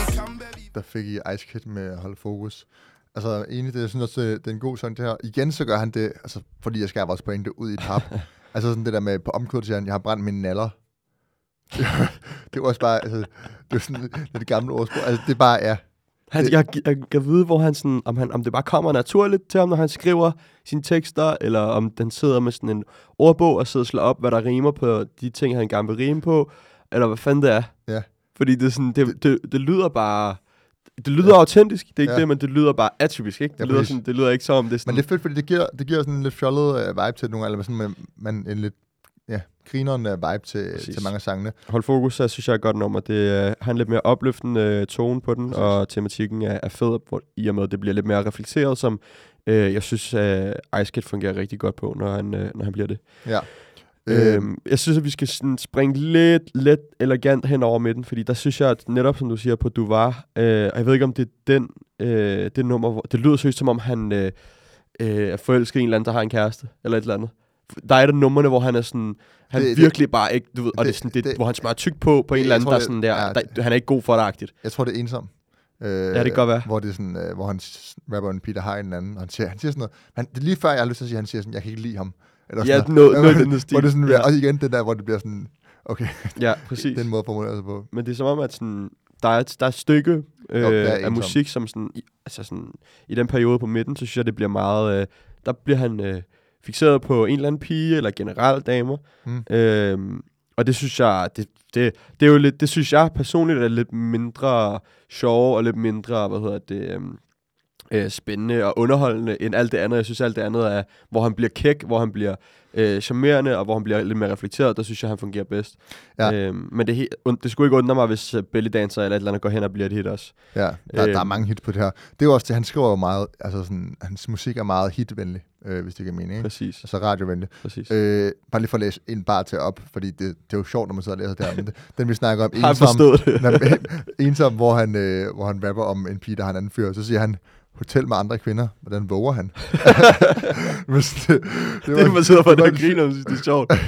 der fik I Ice Kid med at holde fokus. Altså, enig, det, jeg synes også, det, er en god sang, det her. Igen, så gør han det, altså, fordi jeg skal have vores pointe ud i pap. altså, sådan det der med på omkvædet, siger han, jeg har brændt mine naller. det var også bare, altså, det er sådan det, gamle ordsprog. Altså, det er bare, ja. Han, Det- jeg, jeg kan vide, hvor han sådan, om, han, om det bare kommer naturligt til ham, når han skriver sine tekster, eller om den sidder med sådan en ordbog og sidder og slår op, hvad der rimer på de ting, han gerne vil rime på, eller hvad fanden det er. Ja. Fordi det, er sådan, det, det, det lyder bare... Det lyder ja. autentisk, det er ikke Ja. det, men det lyder bare atypisk, ikke? Det, Ja, lyder, sådan, det lyder ikke som om det er sådan... Men det er fedt, fordi det giver, det giver sådan en lidt fjollet uh, vibe til nogle, eller sådan, man, man en lidt, ja, grineren uh, vibe til, Præcis. til mange af sangene. Hold fokus, så synes jeg er godt nummer. Det øh, har en lidt mere opløftende øh, tone på den, Præcis. og tematikken er, er fed, hvor, i og med, at det bliver lidt mere reflekteret, som øh, jeg synes, øh, Ice fungerer rigtig godt på, når han, øh, når han bliver det. Ja. Øh, øhm, jeg synes, at vi skal sådan springe lidt, lidt elegant hen over midten, fordi der synes jeg, at netop som du siger på Du var, øh, og jeg ved ikke, om det er den, øh, det nummer, hvor, det lyder seriøst, som om han øh, øh, er forelsket i en eller anden, der har en kæreste, eller et eller andet. Der er et af numrene, hvor han er sådan, han Det- det, det- virkelig bare ikke, du ved, og det, det- er sådan, det, det- hvor han smører tyk på, på en eller anden, tror, der er sådan der, ja, der, han er ikke god for det-agtigt. Jeg tror, det er ensom. Øh, Ja, det kan godt være. Hvor, det er sådan, øh, hvor han rapper en Peter Hein anden, og han siger, han siger sådan noget. Han, det er lige før, jeg har lyst til at sige, at han siger sådan, jeg kan ikke lide ham. Eller Ja, sådan noget- noget den stil. Hvor det sådan, Ja. også igen det der, hvor det bliver sådan, okay, Ja, præcis. den måde at formulere sig på. Men det er som om, at sådan, der, er et, der er et stykke øh, Jo, er af musik, som sådan, i, altså sådan, i den periode på midten, så synes jeg, det bliver meget, øh, der bliver han øh, fixeret på en eller anden pige, eller generelt damer. Mm. Øhm, og det synes jeg, det, det, det er jo lidt, det synes jeg personligt er lidt mindre sjov, og lidt mindre, hvad hedder det, øhm, øh, spændende og underholdende end alt det andet. Jeg synes, alt det andet er, hvor han bliver kæk, hvor han bliver øh, charmerende, og hvor han bliver lidt mere reflekteret, der synes jeg, han fungerer bedst. Ja. Øhm, men det, det skulle ikke undre mig, hvis uh, Belly Dancer eller et eller andet går hen og bliver et hit også. Ja, der, øh, der er Øhm. mange hits på det her. Det er jo også det, han skriver meget, altså sådan, hans musik er meget hitvenlig, øh, hvis det giver mening. Ikke? Præcis. Altså radiovenlig. præcis. Øh, bare lige for at læse en bar til op, fordi det, det er jo sjovt, når man sidder og læser det her. Men det, den vi snakker om, ensom? Nej, ensom hvor, han, øh, hvor han rapper om en pige, der har en anden fyr, så siger han, hotel med andre kvinder, hvordan våger han? Men det, det, Det er, man sidder for det var det en- griner, synes, det er sjovt.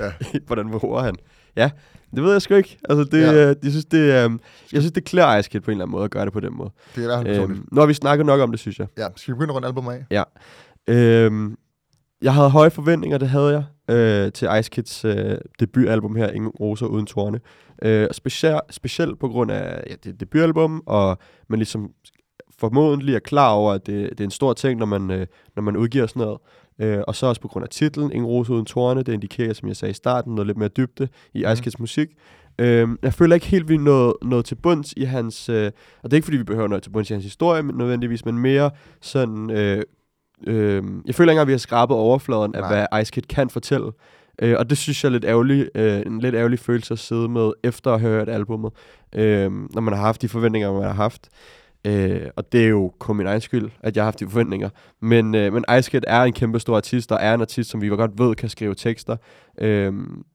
Ja. Hvordan hvor han? Ja, det ved jeg sgu ikke. Altså, det, Ja. ja. øh, jeg synes, det, øh, jeg synes, det klæder Ice Kid på en eller anden måde at gøre det på den måde. Det er i hvert fald. Øhm, nu har vi snakket nok om det, synes jeg. Ja, skal vi begynde at runde albumet af? Øhm, jeg havde høje forventninger, det havde jeg, øh, til Ice Kids øh, debutalbum her, Ingen Roser Uden Torne. Øh, specielt, specielt på grund af ja, det et debutalbum, og man ligesom formodentlig er klar over, at det, det er en stor ting, når man, øh, når man udgiver sådan noget. Øh, og så også på grund af titlen, Ingen Roser Uden Torne, det indikerer, som jeg sagde i starten, noget lidt mere dybde i Mhm. Ice Kids musik. Øh, jeg føler ikke helt, vi er nået, nået til bunds i hans... Øh, og det er ikke, fordi vi behøver noget til bunds i hans historie, men nødvendigvis, men mere sådan... Øh, øh, jeg føler ikke engang, at vi har skrabet overfladen af, Nej. hvad Ice Kid kan fortælle. Øh, og det synes jeg er lidt ærgerlig, øh, en lidt ærgerlig følelse at sidde med, efter at have hørt albumet. Øh, når man har haft de forventninger, man har haft. Øh, og det er jo kun min egen skyld, at jeg har haft de forventninger. Men, øh, men Ice er en kæmpe stor artist, og er en artist, som vi godt ved kan skrive tekster. Øh,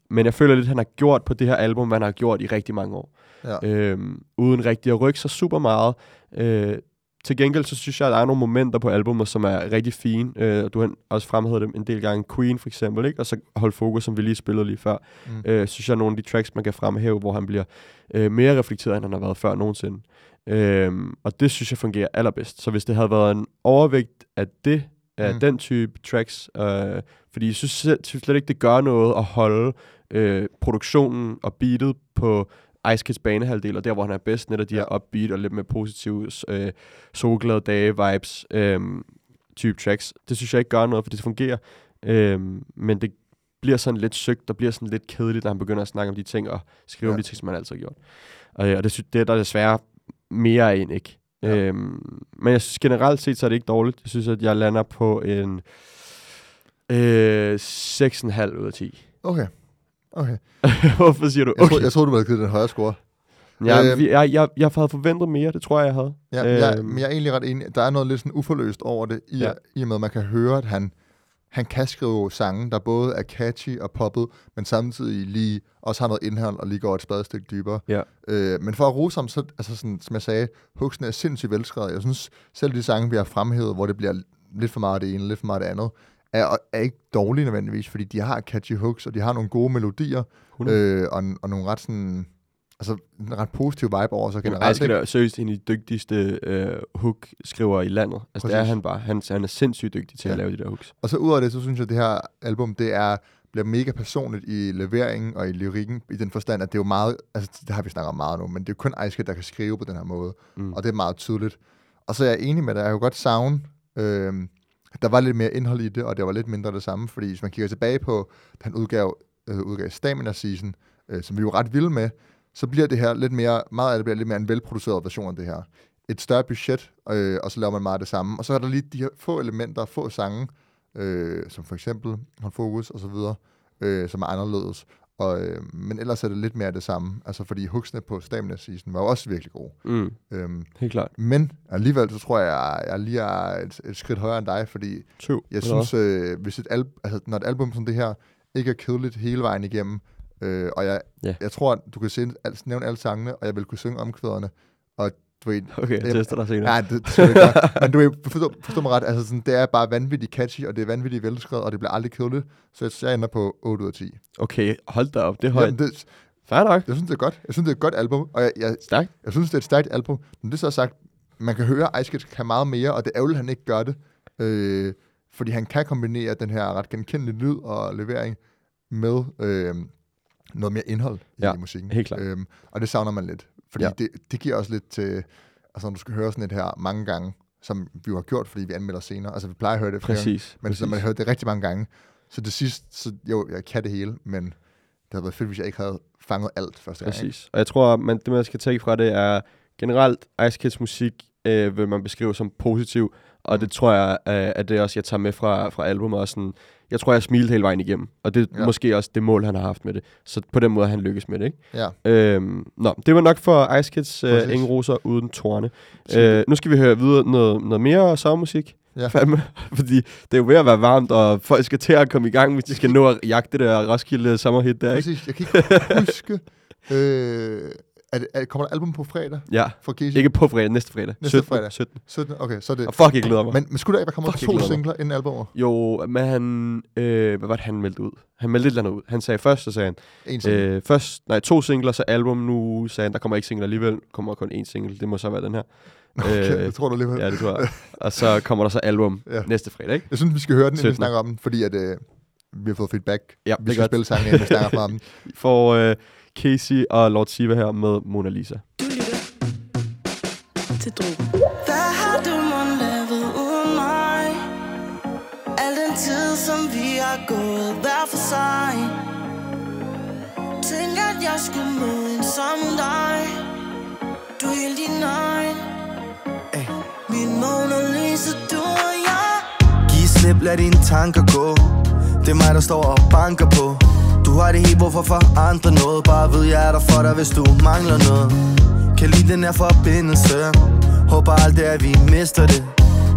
men jeg føler lidt, at han har gjort på det her album, hvad han har gjort i rigtig mange år. Ja. Øh, uden rigtig at rykke sig super meget. Øh, til gengæld så synes jeg, at der er nogle momenter på albumet, som er rigtig fine. Øh, du har også fremhævet dem en del gange. Queen for eksempel, ikke? og så Hold Fokus, som vi lige spillede lige før. Mm. Øh, synes jeg er nogle af de tracks, man kan fremhæve, hvor han bliver øh, mere reflekteret, end han har været før nogensinde. Øhm, og det synes jeg fungerer allerbedst. Så hvis det havde været en overvægt af det, af Mm. den type tracks, øh, fordi jeg synes, synes slet ikke, det gør noget at holde øh, produktionen og beatet på Ice Kids banehalvdel, og der, hvor han er bedst, netop de Ja. her upbeat og lidt mere positive, øh, solglade dage vibes, øh, type tracks. Det synes jeg ikke gør noget, for det fungerer. Øh, men det bliver sådan lidt søgt, og bliver sådan lidt kedeligt, når han begynder at snakke om de ting, og skrive ja. om de ting, som han altid har gjort. Og, ja, og det, sy- det er der desværre mere af end ikke. Ja. Øhm, men jeg synes generelt set, så er det ikke dårligt. Jeg synes, at jeg lander på en øh, 6,5 ud af 10. Okay. Okay. Hvorfor siger du Jeg, okay? tror, jeg troede, du havde givet den højere score. jeg, Øhm. vi- jeg, jeg, jeg havde forventet mere, det tror jeg, jeg havde. Ja, øh, jeg, Øhm. men jeg er egentlig ret enig. Der er noget lidt sådan uforløst over det, i, ja. Ja. i og med, at man kan høre, at han, han kan skrive sange, der både er catchy og poppet, men samtidig lige også har noget indhold og lige går et spadestik dybere. Ja. Øh, men for at rose ham, så, altså sådan, som jeg sagde, hooksene er sindssygt velskrevet. Jeg synes, selv de sange, vi har fremhævet, hvor det bliver lidt for meget det ene, lidt for meget det andet, er, er ikke dårlige nødvendigvis, fordi de har catchy hooks, og de har nogle gode melodier, 100. øh, og, og nogle ret sådan, altså en ret positiv vibe over sig Jamen, generelt. Kid er seriøst en af de dygtigste øh, hook-skriver i landet. Altså, det er Præcis. han bare. Han, han er sindssygt dygtig til Ja. at lave de der hooks. Og så ud af det, så synes jeg, at det her album, det er bliver mega personligt i leveringen og i lyrikken, i den forstand, at det er jo meget, altså det har vi snakket om meget nu, men det er jo kun Kid, der kan skrive på den her måde, Mm. og det er meget tydeligt. Og så er jeg enig med dig, jeg kan jo godt savne, øh, der var lidt mere indhold i det, og det var lidt mindre det samme, fordi hvis man kigger tilbage på, da han udgav, øh, udgav Stamina Season, øh, som vi var ret vilde med, så bliver det her lidt mere, meget af det bliver lidt mere en velproduceret version af det her. Et større budget, øh, og så laver man meget af det samme. Og så er der lige de her få elementer, få sange, øh, som for eksempel Hold Fokus og så videre, øh, som er anderledes. Og, øh, men ellers er det lidt mere det samme, altså fordi hooksene på Stamina Season var jo også virkelig gode. Mm. Øhm, Helt klart. men alligevel så tror jeg, jeg lige er et, et skridt højere end dig, fordi Two. jeg synes, øh, hvis et al- altså, når et album som det her ikke er kedeligt hele vejen igennem, øh, og jeg, Ja. jeg tror, at du kan se, al, nævne alle sangene, og jeg vil kunne synge omkvæderne, og du ved, Okay, jeg tester dig senere. Nej, det, det ikke gøre. Men du ved, forstå, forstå mig ret, altså sådan, det er bare vanvittigt catchy, og det er vanvittigt velskrevet, og det bliver aldrig kedeligt. Så jeg, ender på 8 ud af 10. Okay, hold da op, det er højt. Jamen, det, Fair nok. Jeg synes, det er godt. Jeg synes, det er et godt album, og jeg, jeg, Stærkt. jeg synes, det er et stærkt album. Men det så sagt, man kan høre, at Ice Kid kan meget mere, og det er ærgerligt, at han ikke gør det. Øh, fordi han kan kombinere den her ret genkendelige lyd og levering med øh, noget mere indhold Ja, i musikken. helt klart. Øhm, og det savner man lidt. Fordi Ja. det, det giver også lidt til, altså når du skal høre sådan et her mange gange, som vi jo har gjort, fordi vi anmelder senere. Altså vi plejer at høre det flere gange, Præcis. men så man har hørt det rigtig mange gange. Så det sidste, så jo, jeg kan det hele, men det havde været fedt, hvis jeg ikke havde fanget alt første gang. ikke? Præcis. Og jeg tror, man, det man skal tage fra det er generelt Ice Kids musik øh, vil man beskrive som positiv, og det tror jeg, øh, at det også, jeg tager med fra, fra albumet. Og sådan, jeg tror, jeg smilte hele vejen igennem, og det er Ja. måske også det mål, han har haft med det. Så på den måde har han lykkes med det, ikke? Ja, Øhm, nå, det var nok for Ice Kids øh. Ingen Roser uden tårne. Øh, nu skal vi høre videre noget, noget mere sommermusik. Ja. Fandme. Fordi det er jo ved at være varmt, og folk skal til at komme i gang, hvis de skal nå at jagte det der Roskilde sommerhit der, ikke? præcis. Jeg kan ikke huske, øh, er det, er, det- kommer der album på fredag Ja, fra Casey? ikke på fredag, næste fredag. Næste 17, fredag. 17. 17, okay, så er det... Og fuck, jeg glæder mig. Men, men skulle der ikke være kommet Fuck, jeg to singler inden albumet? Jo, men han... Øh, hvad var det, han meldte ud? Han meldte et eller andet ud. Han sagde først, så sagde han... En single. Øh, først, nej, to singler, så album. Nu sagde han, der kommer ikke singler alligevel. kommer kun én single. Det må så være den her. okay, øh, det tror du alligevel. Ja, det tror jeg. Og så kommer der så album Ja. næste fredag, ikke? Jeg synes, vi skal høre den, inden vi 17.. snakker om den, fordi at, øh, vi har fået feedback. Ja, Vi skal godt. spille sangen, inden vi snakker dem. Vi får øh, Casey og Lord Siva her med Mona Lisa. Du lytter til Drogen. Hvad har du mon lavet uden mig? Al den tid, som vi har gået hver for sig Tænk, at jeg skulle møde en som dig Du er helt din egen Min Mona Lisa, du og jeg Giv slip, lad dine tanker gå Det er mig, der står og banker på du har det helt, hvorfor forandre noget. Bare ved, jeg er der for dig, hvis du mangler noget. Kan lide den her forbindelse. Håber aldrig, at vi mister det.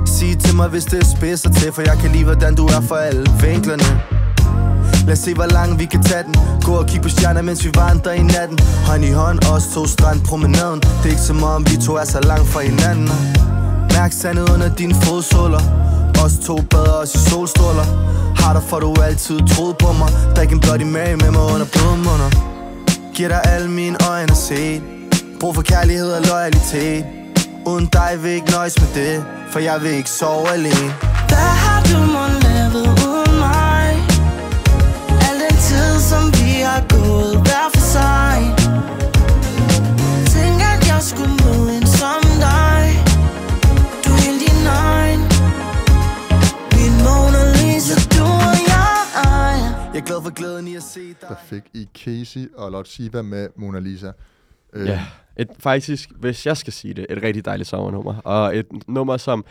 Sig til mig, hvis det spidser til For jeg kan lide, hvordan du er for alle vinklerne. Lad os se, hvor langt vi kan tage den. Gå og kig på stjerner, mens vi vandrer i natten. Hånd i hånd, os to strandpromenaden. Det er ikke som om, vi to er så langt fra hinanden. Mærk sandet under dine fodsåler. Os to bader os i solstråler. Har dig, for du altid troet på mig. Drik en Bloody Mary med mig under blodmunder. Giver dig alle mine øjne at se. Brug for kærlighed og loyalitet. Uden dig vil jeg ikke nøjes med det For jeg vil ikke sove alene. Hvad har du mon lavet uden mig? Al den tid, som vi har gået for glæden i at se dig Der fik I Casey og Lord Siva med Mona Lisa. Øh, Ja, et, faktisk, hvis jeg skal sige det, et rigtig dejligt sommernummer. Og et nummer, som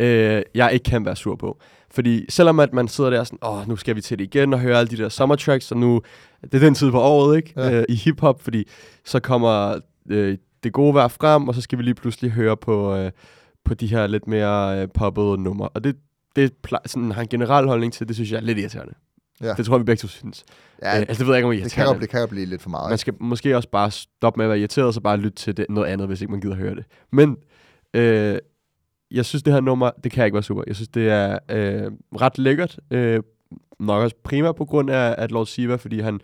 øh, jeg ikke kan være sur på. Fordi selvom at man sidder der sådan, åh, nu skal vi til det igen og høre alle de der sommertracks, og nu, det er den tid på året, ikke? Ja. Øh, I hiphop, fordi så kommer øh, det gode vejr frem, og så skal vi lige pludselig høre på, øh, på de her lidt mere øh, poppede numre. Og det, det sådan, har en generel holdning til, det synes jeg er lidt irriterende. Ja. Det tror jeg, vi begge to synes. ja øh, altså, det ved jeg ikke, om er det, kan jo, det kan jo blive lidt for meget. Man skal måske også bare stoppe med at være irriteret, og så bare lytte til det, noget andet, hvis ikke man gider høre det. Men øh, jeg synes, det her nummer, det kan ikke være super. Jeg synes, det er øh, ret lækkert. Øh, nok også primært på grund af at Lord Siva, fordi han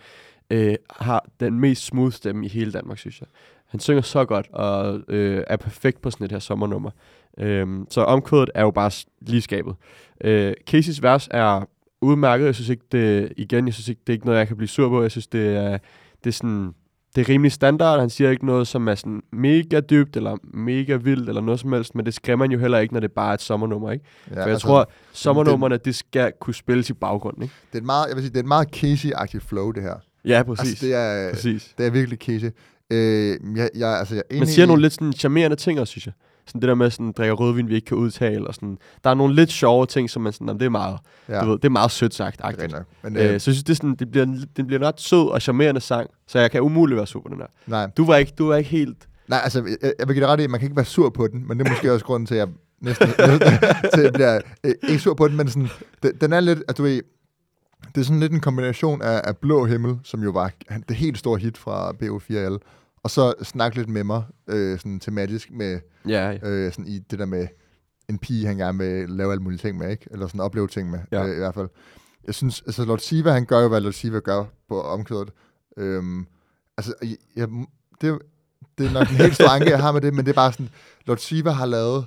øh, har den mest smooth stemme i hele Danmark, synes jeg. Han synger så godt, og øh, er perfekt på sådan et her sommernummer. Øh, så omkvædet er jo bare lige skabet. Øh, Caseys vers er udmærket. Jeg synes ikke, det, igen, jeg synes ikke, det er ikke noget, jeg kan blive sur på. Jeg synes, det er, det er sådan, det er rimelig standard. Han siger ikke noget, som er sådan mega dybt, eller mega vildt, eller noget som helst, men det skræmmer man jo heller ikke, når det bare er et sommernummer, ikke? ja, For jeg altså, tror, sommernummerne, det skal kunne spilles i baggrunden, ikke? det er et meget, jeg vil sige, det er et meget Casey-agtigt flow, det her. Ja, præcis. Altså, det er, præcis. det er virkelig Casey. Øh, jeg, jeg, altså, jeg er Man siger i- nogle lidt sådan charmerende ting også, synes jeg. Sådan det der med sådan, drikker rødvin, vi ikke kan udtale, og sådan. Der er nogle lidt sjove ting, som man sådan, "Nå, det er meget, ja, du ved, det er meget sødt sagt, det er. Men, Øh, øh, så jeg synes, det, er sådan, det, bliver, en- det bliver en ret sød og charmerende sang, så jeg kan umuligt være sur på den der. nej, Du var ikke, du var ikke helt... nej, altså, jeg, jeg vil give dig ret i, at man kan ikke være sur på den, men det er måske også grunden til, at jeg næsten til, jeg bliver øh, ikke sur på den, men sådan, den, den er lidt, at du ved, det er sådan lidt en kombination af, af Blå Himmel, som jo var det helt store hit fra BO4L, og så snak lidt med mig, øh, sådan tematisk med, Ja, ja. øh, sådan i det der med en pige, han gerne vil lave alle mulige ting med, ikke? Eller sådan opleve ting med, Ja. øh, i hvert fald. Jeg synes, altså Lord Siva, han gør jo, hvad Lord Siva gør på omkvædet. Øhm, altså, jeg, jeg, det, det er nok en helt stor anke, jeg har med det, men det er bare sådan, Lord Siva har lavet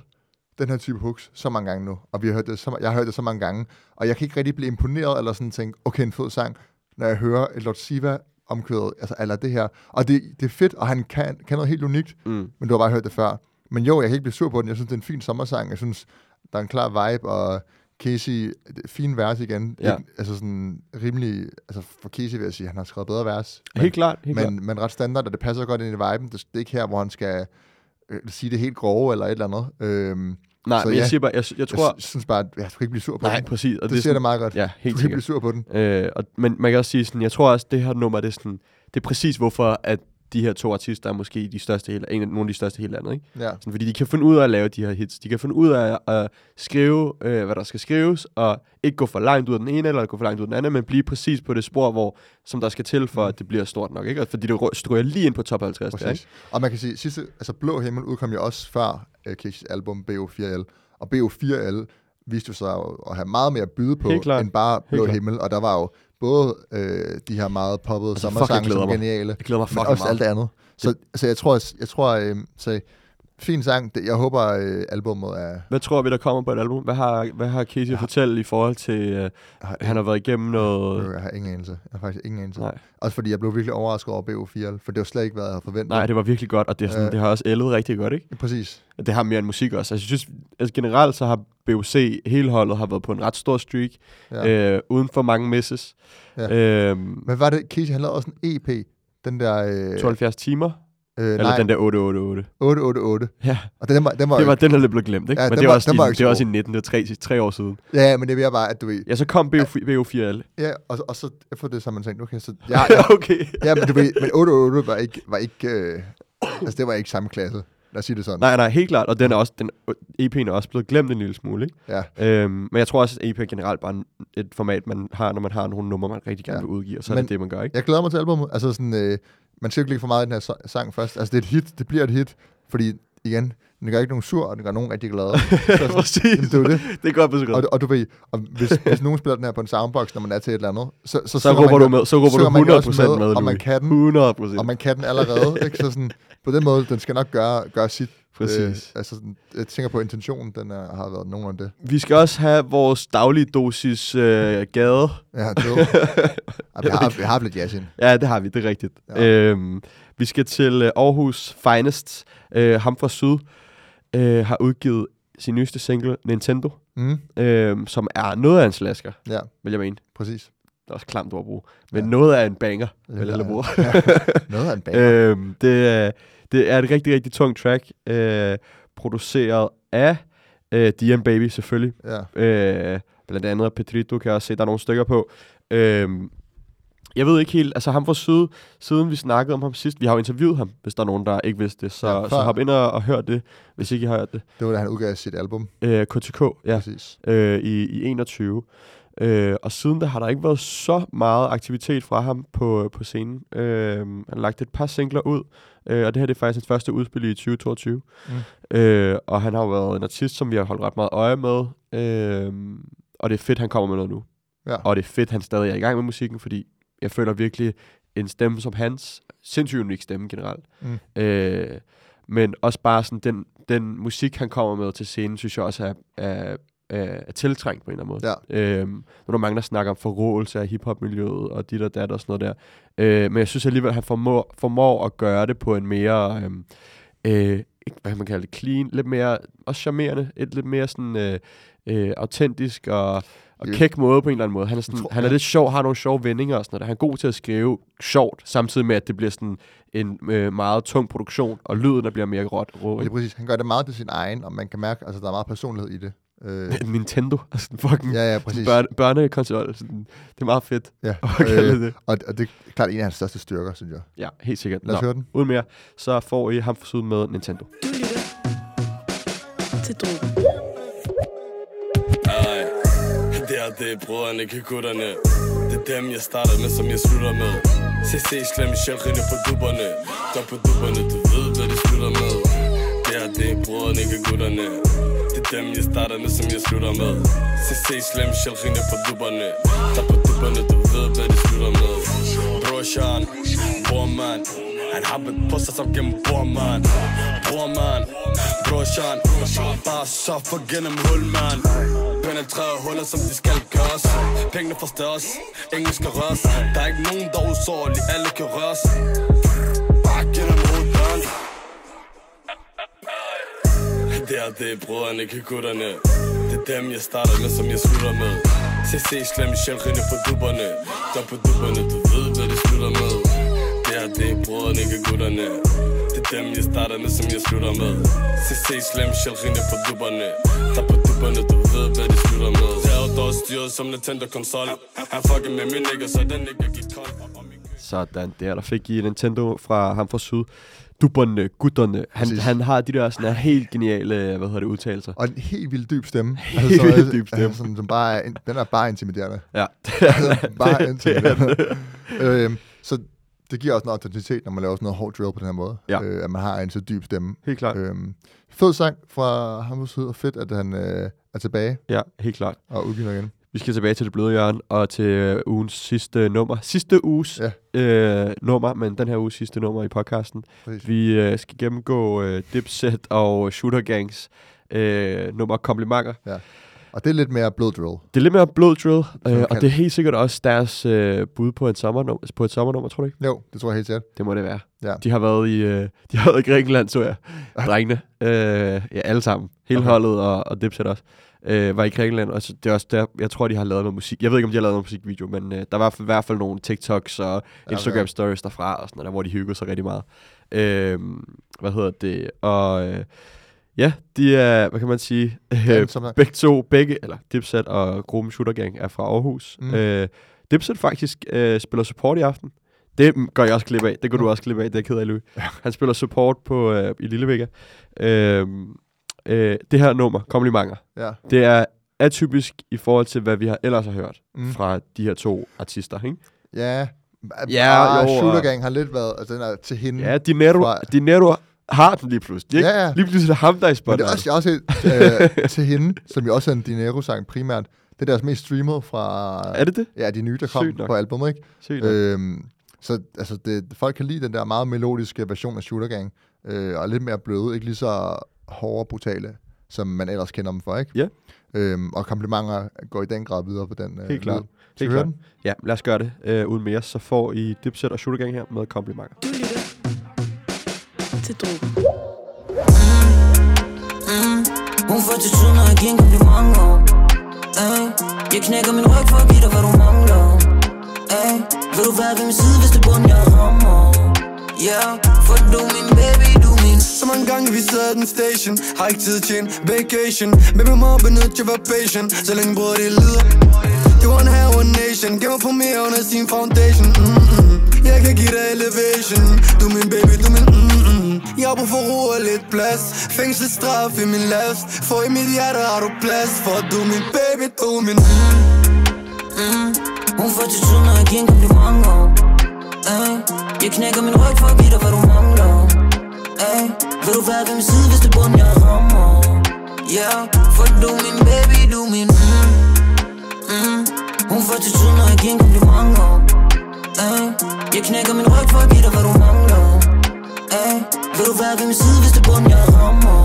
den her type hooks så mange gange nu, og vi har hørt det så, jeg har hørt det så mange gange, og jeg kan ikke rigtig blive imponeret, eller sådan tænke, okay, en fed sang, når jeg hører et Lord Siva omkvædet, altså eller det her, og det, det er fedt, og han kan, kan noget helt unikt, Mm. men du har bare hørt det før. Men jo, jeg kan ikke blive sur på den, jeg synes, det er en fin sommersang, jeg synes, der er en klar vibe, og Casey, fin vers igen, Ja. Ikke- altså sådan rimelig, altså for Casey vil jeg sige, han har skrevet bedre vers, men, Helt klart, helt klart. men, men ret standard, og det passer godt ind i viben, det, det er ikke her, hvor han skal øh, sige det helt grove, eller et eller andet. Øhm, Nej, så men jeg ja. siger bare, jeg, jeg tror... jeg synes bare, at jeg skal ikke blive sur på nej, den. præcis. Og det, det siger det meget godt. Ja, helt ikke blive sikkert. sur på den. Øh, og, men man kan også sige sådan, jeg tror også, det her nummer, det er, sådan, det er præcis hvorfor, at de her to artister er måske de største hele, en af, nogle af de største i hele landet, ikke? Ja. Sådan, fordi de kan finde ud af at lave de her hits. De kan finde ud af at skrive, øh, hvad der skal skrives, og ikke gå for langt ud af den ene, eller gå for langt ud af den anden, men blive præcis på det spor, hvor, som der skal til, for at det bliver stort nok. Ikke? Og Fordi det stryger lige ind på top 50. Der, ikke? Og man kan sige, sidste, altså Blå Himmel udkom jo også før uh, Casey's album BO4L, og BO4L viste jo sig at have meget mere at byde på, end bare Blå. Himmel, og der var jo både øh, de her meget poppede Altså, jeg sommersange, som mig. geniale, Jeg glæder mig men fucking også meget. alt det andet. Så, så jeg tror, jeg tror øh, så, fin sang. Jeg håber, øh, albummet er... Hvad tror vi, der kommer på et album? Hvad har, hvad har Casey at fortælle i forhold til, øh, har, han har været igennem noget... Jeg har ingen anelse. Jeg har faktisk ingen anelse. Nej. Også fordi jeg blev virkelig overrasket over BO4L, for det var slet ikke, hvad jeg havde forventet. Nej, det var virkelig godt, og det, er sådan, Øh. det har også ældet rigtig godt, ikke? Præcis. Det har mere end musik også. Altså, jeg synes, altså generelt så har BOC, hele holdet, har været på en ret stor streak, Ja. øh, uden for mange misses. Ja. Øhm, Men var det, Casey, han lavede også en EP, den der... Øh, 72 timer, øh, eller nej, den der 888. 888. Ja, Og den var, den var, det var, den er lidt blevet glemt, ikke? Ja, men den det var- også, den i, var det var så også i god. 19, det var tre, tre år siden. Ja, men det er bare, at du ved... Ja, så kom BO, BO4L. Ja, og, og så efter det, så har man tænkt, okay, så... Ja, ja, okay. ja men du ved, men 888 var ikke... Var ikke øh, altså, det var ikke samme klasse. Lad os sige det sådan. Nej, nej, helt klart. Og den er også, den, EP'en er også blevet glemt en lille smule, ikke? Ja, Øhm, men jeg tror også, at EP er generelt bare et format, man har, når man har nogle numre, man rigtig gerne Ja. vil udgive, og så er Men- det det, man gør, ikke? jeg glæder mig til albumet. Altså sådan, øh, man skal ikke lægge for meget i den her sang først. Altså, det er et hit. Det bliver et hit. Fordi, igen, den gør ikke nogen sur, og den gør nogen rigtig glade. så, Præcis. det er det. det er godt beskrevet. Og, og du ved, og hvis, hvis nogen spiller den her på en soundbox, når man er til et eller andet, så, så, Så synger råber man du med, så råber du man jo 100% også med, med og man kan den, 100 procent. og man kan den allerede. ikke? Så sådan, på den måde, den skal nok gøre, gøre sit. Præcis. Øh, altså, jeg tænker på, at intentionen den er, har været nogenlunde det. Vi skal også have vores daglige dosis øh, gade. Ja, det ja, vi, har, vi har lidt jazz ind. Ja, det har vi, det er rigtigt. Ja. Ja. Øhm, vi skal til øh, Aarhus Finest. Øh, ham fra Syd øh, har udgivet sin nyeste single, Nintendo, Mm, øh, som er noget af en slasker, ja, vil jeg mene. præcis. Det er også klamt ord at bruge. Men Ja. ja. noget af en banger, Lidt vil jeg af- bruge. Noget af en bag. øhm, det, er, det er et rigtig, rigtig tungt track, øh, produceret af øh, Dian Baby selvfølgelig. Ja. Øh, blandt andet af Petrito kan jeg også se, der er nogle stykker på. Øhm, jeg ved ikke helt, altså ham fra Syd, siden vi snakkede om ham sidst, vi har jo interviewet ham, hvis der er nogen, der ikke vidste det, så, Ja, ja, før- så hop ind og, og hør det, hvis ikke I har hørt det. Det var da han udgav sit album. Øh, KTK, ja, Præcis. øh, i, i 21. Øh, og siden da har der ikke været så meget aktivitet fra ham på, på scenen. Øh, han har lagt et par singler ud, øh, og det her det er faktisk hans første udspil i 2022. Mm. Øh, og han har jo været en artist, som vi har holdt ret meget øje med. Øh, og det er fedt, han kommer med noget nu. Ja. Og det er fedt, han stadig er i gang med musikken, fordi jeg føler virkelig en stemme som hans, sindssygt unik stemme generelt. Mm. Øh, men også bare sådan, den, den musik, han kommer med til scenen, synes jeg også er, er, er, er tiltrængt på en eller anden måde. Ja. Øhm, nu er der mange, der snakker om forrådelse af hiphop-miljøet og dit og dat og sådan noget der. Øh, men jeg synes alligevel, at han formår, formår at gøre det på en mere, øhm, øh, hvad kan man kalde det, clean, lidt mere, også charmerende, et lidt mere sådan øh, øh, autentisk og, og Ja. kæk måde på en eller anden måde. Han er, sådan, tror- han er ja. lidt sjov, har nogle sjove vendinger og sådan noget. Han er god til at skrive sjovt, samtidig med, at det bliver sådan en øh, meget tung produktion, og lyden der bliver mere råt. Rå, er præcis. Han gør det meget til sin egen, og man kan mærke, at altså, der er meget personlighed i det. Øh, Nintendo, altså fucking ja, ja, præcis. børne, børnekonsol. Sådan, det er meget fedt Ja. at kalde Øh, det. og, og det er klart en af hans største styrker, synes jeg. Ja, helt sikkert. Lad os Nå, høre den. uden mere, så får I ham for siden med Nintendo. Du lytter til Drogen. Ej, det er det, brødrene kan gutterne Det er dem, jeg starter med, som jeg slutter med CC slem sjælrinde på dubberne Gør på dubberne, du ved, hvad det slutter med Det er det, brødrene kan gutterne er dem, jeg starter med, som jeg slutter med. CC slem sjælrinde på dubberne Tag på dubberne, du ved, hvad det slutter med. Brorsan, bor, Han har med på sig som gennem bor, man. Brorsan Bare så for gennem hul, man. Penetrere huller, som de skal gøres. Pengene forstørres Ingen skal røres. Der er ikke nogen, der er usårlig, Alle kan røres. Bare gennem hoveddøren. Det der, det, er brødrene kan gutterne Det er dem, jeg starter med, som jeg slutter med. CC slem sjælrinde på dupperne. Der på dupperne, du ved, hvad det slutter med. Det er det, brødrene kan gutterne Det er dem, jeg starter med, som jeg slutter med. CC slem sjælrinde på dupperne. Der på dupperne, du ved, hvad det slutter med. Jeg er dog styret som Nintendo-konsol Han fucking med min nigger, så den nigga gik kold. Sådan der, der fik I Nintendo fra ham fra Syd. Dubberne, gutterne. Han, Præcis. han har de der sådan helt geniale, hvad hedder det, udtalelser. Og en helt vildt dyb stemme. Helt vildt dyb stemme. Altså, som bare er, den er bare intimiderende. Ja, Altså, bare er intimiderende. øhm, så det giver også noget autenticitet, når man laver sådan noget hård drill på den her måde. Ja. Øh, at man har en så dyb stemme. helt klart. Øhm, fed sang fra ham og fedt, at han øh, er tilbage Ja, helt klart. og udgiver igen. Vi skal tilbage til det bløde hjørne og til øh, ugens sidste nummer. Sidste uges Ja. øh, nummer, men den her uges sidste nummer i podcasten. Præcis. Vi øh, skal gennemgå øh, Dipset og Shooter Gangs øh, nummer komplimenter. Og det er lidt mere blod drill. Det er lidt mere blod drill, øh, og det er helt sikkert også deres øh, bud på, en sommernummer, på et sommernummer, tror du ikke? Jo, det tror jeg helt sikkert. Det må det være. Ja. De har været i, øh, de har været i Grækenland, så jeg. Drengene. Øh, ja, alle sammen. Hele Okay. holdet og, og Dipset også. Øh, var i Grækenland, og så, det er også der, jeg tror, de har lavet noget musik. Jeg ved ikke, om de har lavet noget musikvideo, men øh, der var i hvert fald nogle TikToks og Instagram stories derfra, og sådan noget, der, hvor de hyggede sig rigtig meget. Øh, hvad hedder det? Og øh, ja, de er, hvad kan man sige, øh, begge to, begge, eller Dipset og gruppen Shooter Gang er fra Aarhus. Mm. Øh, Dipset faktisk øh, spiller support i aften. Det gør jeg også glip af. Det går du også glip af. Det er jeg ked af, Louis. Han spiller support på, øh, i Lillevega. Øh, øh, det her nummer, komplimenter, Ja. det er atypisk i forhold til, hvad vi har ellers har hørt Mm. fra de her to artister. Ikke? Ja. Ja, og jo, Shooter Gang har lidt været, altså den er til hende. Ja, Dinero, Fra- Dinero har den lige pludselig. Ikke? Ja, ja. Lige pludselig er det ham, der er i Men spottet. det er også, også et, øh, til hende, som jo også er en Dinero-sang primært. Det er deres mest streamet fra Er det det? ja, de nye, der kom Sygt nok. på albumet, ikke? Sygt nok. Øhm, så altså, det, folk kan lide den der meget melodiske version af Shooter Gang, øh, og lidt mere bløde, ikke lige så hårde brutale, som man ellers kender dem for, ikke? Ja. Øhm, og komplimenter går i den grad videre på den øh, Helt klart. Skal Helt vi høre klart. den? Ja, lad os gøre det øh, uden mere. Så får I Dipset og Shooter Gang her med komplimenter. Du lytter til Drogen. Hun får til tiden, når jeg giver en kompliment. Ay, Jeg knækker min ryg for at give dig, hvad du mangler Ay, Vil du være ved min side, hvis det bund, jeg rammer Yeah, for du min baby, du så mange gange vi sad den station. Har ikke tid til en vacation. Men vi må benytte jeg var patient Så længe bror det lyder Det var en her one nation. Gemmer på mere under sin foundation. Mm-mm. Jeg kan give dig elevation. Du min baby, du min mm-mm. Jeg har brug for ro og lidt plads. Fængselsstraf i min last. For i mit hjerte har du plads. For du min baby, du min mm-mm. Hun får til tiden, når jeg giver en kompliment Jeg knækker min ryg for at give dig, hvad du mangler. Ay, Vil du være ved min side, hvis det bund, jeg rammer Yeah, for du min baby, du er min mm, mm. Hun får til tiden, når jeg giver en kompliment oh. Ay, Jeg knækker min ryg for at give dig, hvad du mangler Ay, Vil du være ved min side, hvis det bund, jeg rammer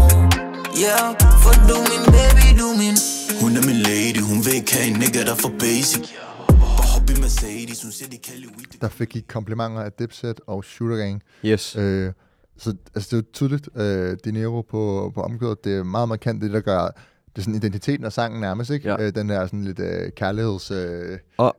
Yeah, for du min baby, du min Hun er min lady, hun vil ikke have en nigga, der er for basic Der fik I komplimenter af Dipset og Shooter Gang. Yes. Øh, så altså, det er jo tydeligt, øh, Dinero på, på omkødet, det er meget markant det, der gør, det er sådan identiteten af sangen nærmest, ikke? Ja. Øh, den der sådan lidt øh, kærligheds, øh, Og-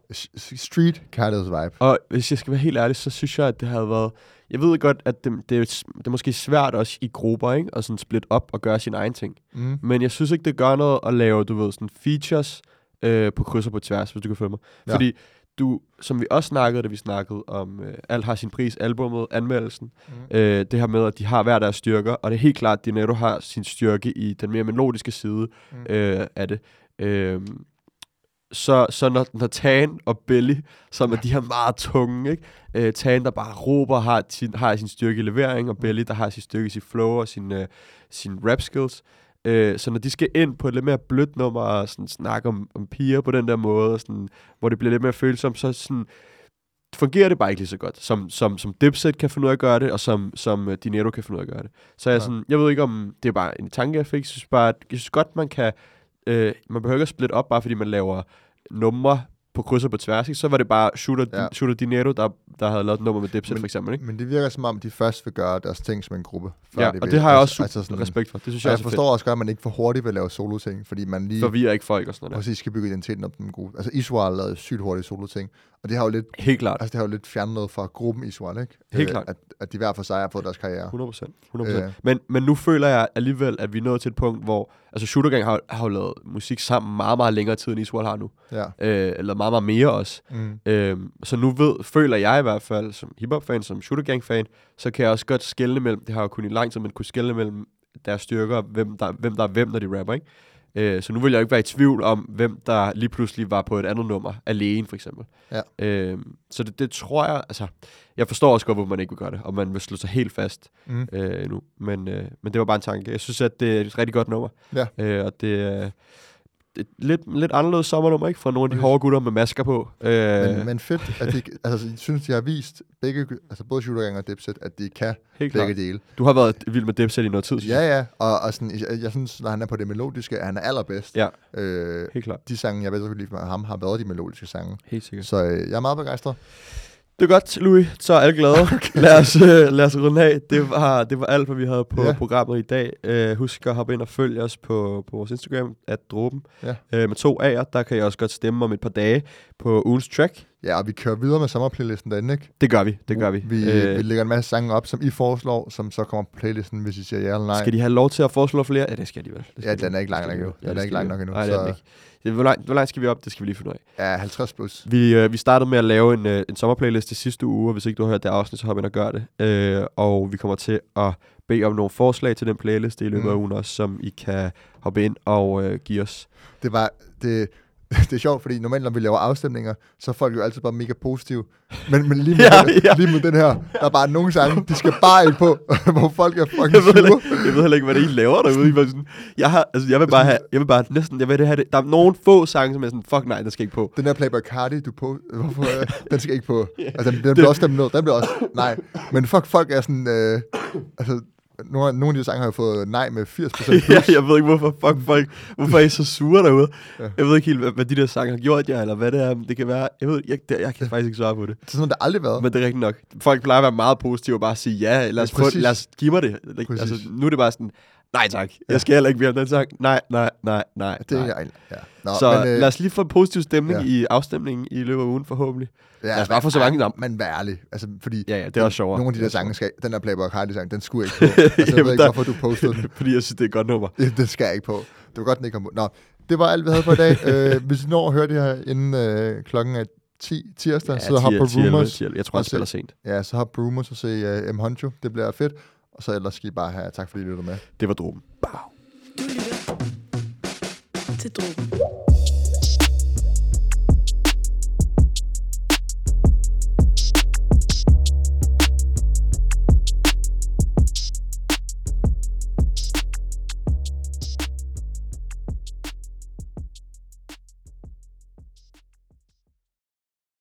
street kærlighedsvibe. Og hvis jeg skal være helt ærlig, så synes jeg, at det havde været... Jeg ved godt, at det, det, er, det er måske svært også i grupper, ikke? At sådan splitte op og gøre sin egen ting. Mm. Men jeg synes ikke, det gør noget at lave, du ved, sådan features øh, på kryds og på tværs, hvis du kan følge mig. Ja. Fordi du, som vi også snakkede, da vi snakkede om øh, Alt har sin pris, albumet, anmeldelsen, Mm. øh, det her med, at de har hver deres styrker, og det er helt klart, at Dinetto har sin styrke i den mere melodiske side Mm. øh, af det. Øh, så, så når, når Tan og Belly, som er de her meget tunge, ikke? Øh, Tan, der bare råber, har sin, har sin styrke i levering, og Belly, der har sin styrke i sin flow og sin, øh, sin rap skills. Øh, så når de skal ind på et lidt mere blødt nummer og sådan snakke om, om piger på den der måde, sådan, hvor det bliver lidt mere følsomt, så sådan, fungerer det bare ikke lige så godt, som, som, som Dipset kan finde ud af at gøre det, og som, som uh, Dinero kan finde ud af at gøre det. Så jeg, Ja. sådan, jeg ved ikke, om det er bare en tanke, jeg fik. Jeg synes, bare, at, jeg synes godt, man kan... Øh, man behøver ikke at splitte op, bare fordi man laver numre på kryds og på tværs. Ikke? Så var det bare Shooter, Ja. Shooter Dinero, der, der havde lavet et nummer med Dipset, Men- for eksempel. Ikke? Men det virker som om, de først vil gøre deres ting som en gruppe. før Ja, de og vil- det har jeg altså- også altså sådan, respekt for. Det synes jeg, jeg er forstår også godt, at man ikke for hurtigt vil lave solo-ting, fordi man lige fedt. Forvirrer ikke folk og sådan noget. præcis skal bygge identiteten op den gruppe. Altså Israel lavede sygt hurtigt solo-ting, og det har jo lidt. Helt klart. altså, det har jo lidt fjernet noget fra gruppen Israel, ikke? Helt Øh, klart. At, at de hver for sig har fået deres karriere. 100 procent. 100%. Øh. Men, men nu føler jeg alligevel, at vi er nået til et punkt, hvor... Altså, Shooter Gang har, har jo lavet musik sammen meget, meget længere tid, end Israel har nu. Ja. Øh, eller meget, meget mere også. Mm. Øhm, så nu ved, føler jeg i hvert fald, som hiphop-fan, som Shooter Gang-fan, så kan jeg også godt skelne mellem, det har jeg jo kun i lang tid, men kunne skelne mellem deres styrker, hvem der, hvem der er hvem, når de rapper, ikke? Øh, så nu vil jeg jo ikke være i tvivl om, hvem der lige pludselig var på et andet nummer, alene for eksempel. Ja. Øh, så det, det tror jeg, altså, jeg forstår også godt, hvorfor man ikke vil gøre det, og man vil slå sig helt fast Mm. øh, nu. Men, øh, men det var bare en tanke. Jeg synes, at det er et rigtig godt nummer. Ja. Øh, og det er et lidt, lidt anderledes sommernummer, ikke? Fra nogle af de hårde gutter med masker på. Øh, Men, men fedt, at de, altså, jeg synes, de har vist begge, altså både Shooter Gang og Dipset, at de kan helt begge klart. dele. Du har været vild med Dipset i noget tid, synes. Ja, ja, og, og sådan, jeg, jeg synes, når han er på det melodiske, er han er allerbedst. Ja. Øh, Helt klart. de sange, jeg ved så godt lide fra ham, har været de melodiske sange. Helt sikkert. Så øh, jeg er meget begejstret. Det er godt, Louis. Så er alle glade. okay. lad, os, øh, lad os runde af. Det var, det var alt, hvad vi havde på Ja. programmet i dag. Øh, husk at hoppe ind og følge os på, på vores Instagram, at dråben. Ja. Øh, med to A'er, der kan jeg også godt stemme om et par dage på ugens track. Ja, og vi kører videre med sommerplaylisten derinde, ikke? Det gør vi, det gør vi. Vi, øh, vi lægger en masse sange op, som I foreslår, som så kommer på playlisten, hvis I siger ja eller nej. Skal de have lov til at foreslå flere? Ja, det skal de vel. Det skal Ja, de. den er ikke lang nok endnu. vel. Den er ikke lang nok endnu, Nej, det er den ikke. Hvor langt, hvor langt skal vi op? Det skal vi lige finde ud af. Ja, 50 plus. Vi, øh, vi startede med at lave en, øh, en sommerplaylist i sidste uge, og hvis ikke du har hørt det afsnit, så hop ind og gør det. Øh, og vi kommer til at bede om nogle forslag til den playlist i løbet Mm. af ugen også, som I kan hoppe ind og øh, give os. Det var, det, det er sjovt, fordi normalt, når vi laver afstemninger, så er folk jo altid bare mega positive. Men, men lige, med, Ja, den, ja. lige med den her, der er bare nogle sange, de skal bare ind på, hvor folk er fucking Jeg ved, heller jeg ved heller ikke, hvad det I laver derude. I sådan, jeg, har, altså, jeg vil bare have, jeg vil bare næsten, jeg vil have det. Der er nogle få sange, som er sådan, fuck nej, den skal ikke på. Den der Playboy Cardi, du på, hvorfor, øh, den skal ikke på. Altså, den, den bliver også stemt ned. Den bliver også, nej. Men fuck, folk er sådan, øh, altså, nogle, nogle af de sange har jo fået nej med 80% plus. ja, jeg ved ikke, hvorfor fuck folk, hvorfor er I så sure derude? Ja. Jeg ved ikke helt, hvad, hvad de der sange har gjort jer, eller hvad det er. men Det kan være, jeg ved, jeg, det, jeg kan faktisk ikke svare på det. Det er sådan, det har aldrig været. Men det er rigtigt nok. Folk plejer at være meget positive og bare sige ja, lad os, Ja, få, lad os give mig det. Præcis. Altså, nu er det bare sådan, nej tak, jeg skal heller ikke mere om den sang. Nej, nej, nej, nej. Det er nej. ikke, ja. Nå, Så men, øh, lad os lige få en positiv stemning ja. i afstemningen i løbet af ugen forhåbentlig. ja, lad os bare få så mange navn. Men vær ærlig. Altså, fordi Ja, ja, det er også sjovere. nogle af de er der sange, skal, den der Playboy Cardi sang, den skulle ikke på. Altså, jeg ved ikke, der- hvorfor du postede den. Fordi jeg synes, det er et godt nummer. Det skal ikke på. Det var godt, den ikke kom på. Nå, det var alt, vi havde for i dag. øh, hvis I når at høre det her inden øh, klokken er 10 tirsdag, ja, så hop på 10, 11, Rumors. 10, Jeg tror, han spiller sent. Ja, så hop på Rumors og se uh, M. Honcho. Det bliver fedt. Og så ellers skal I bare have tak, fordi I lyttede med. Det var dråben. Du lytter til Drogen.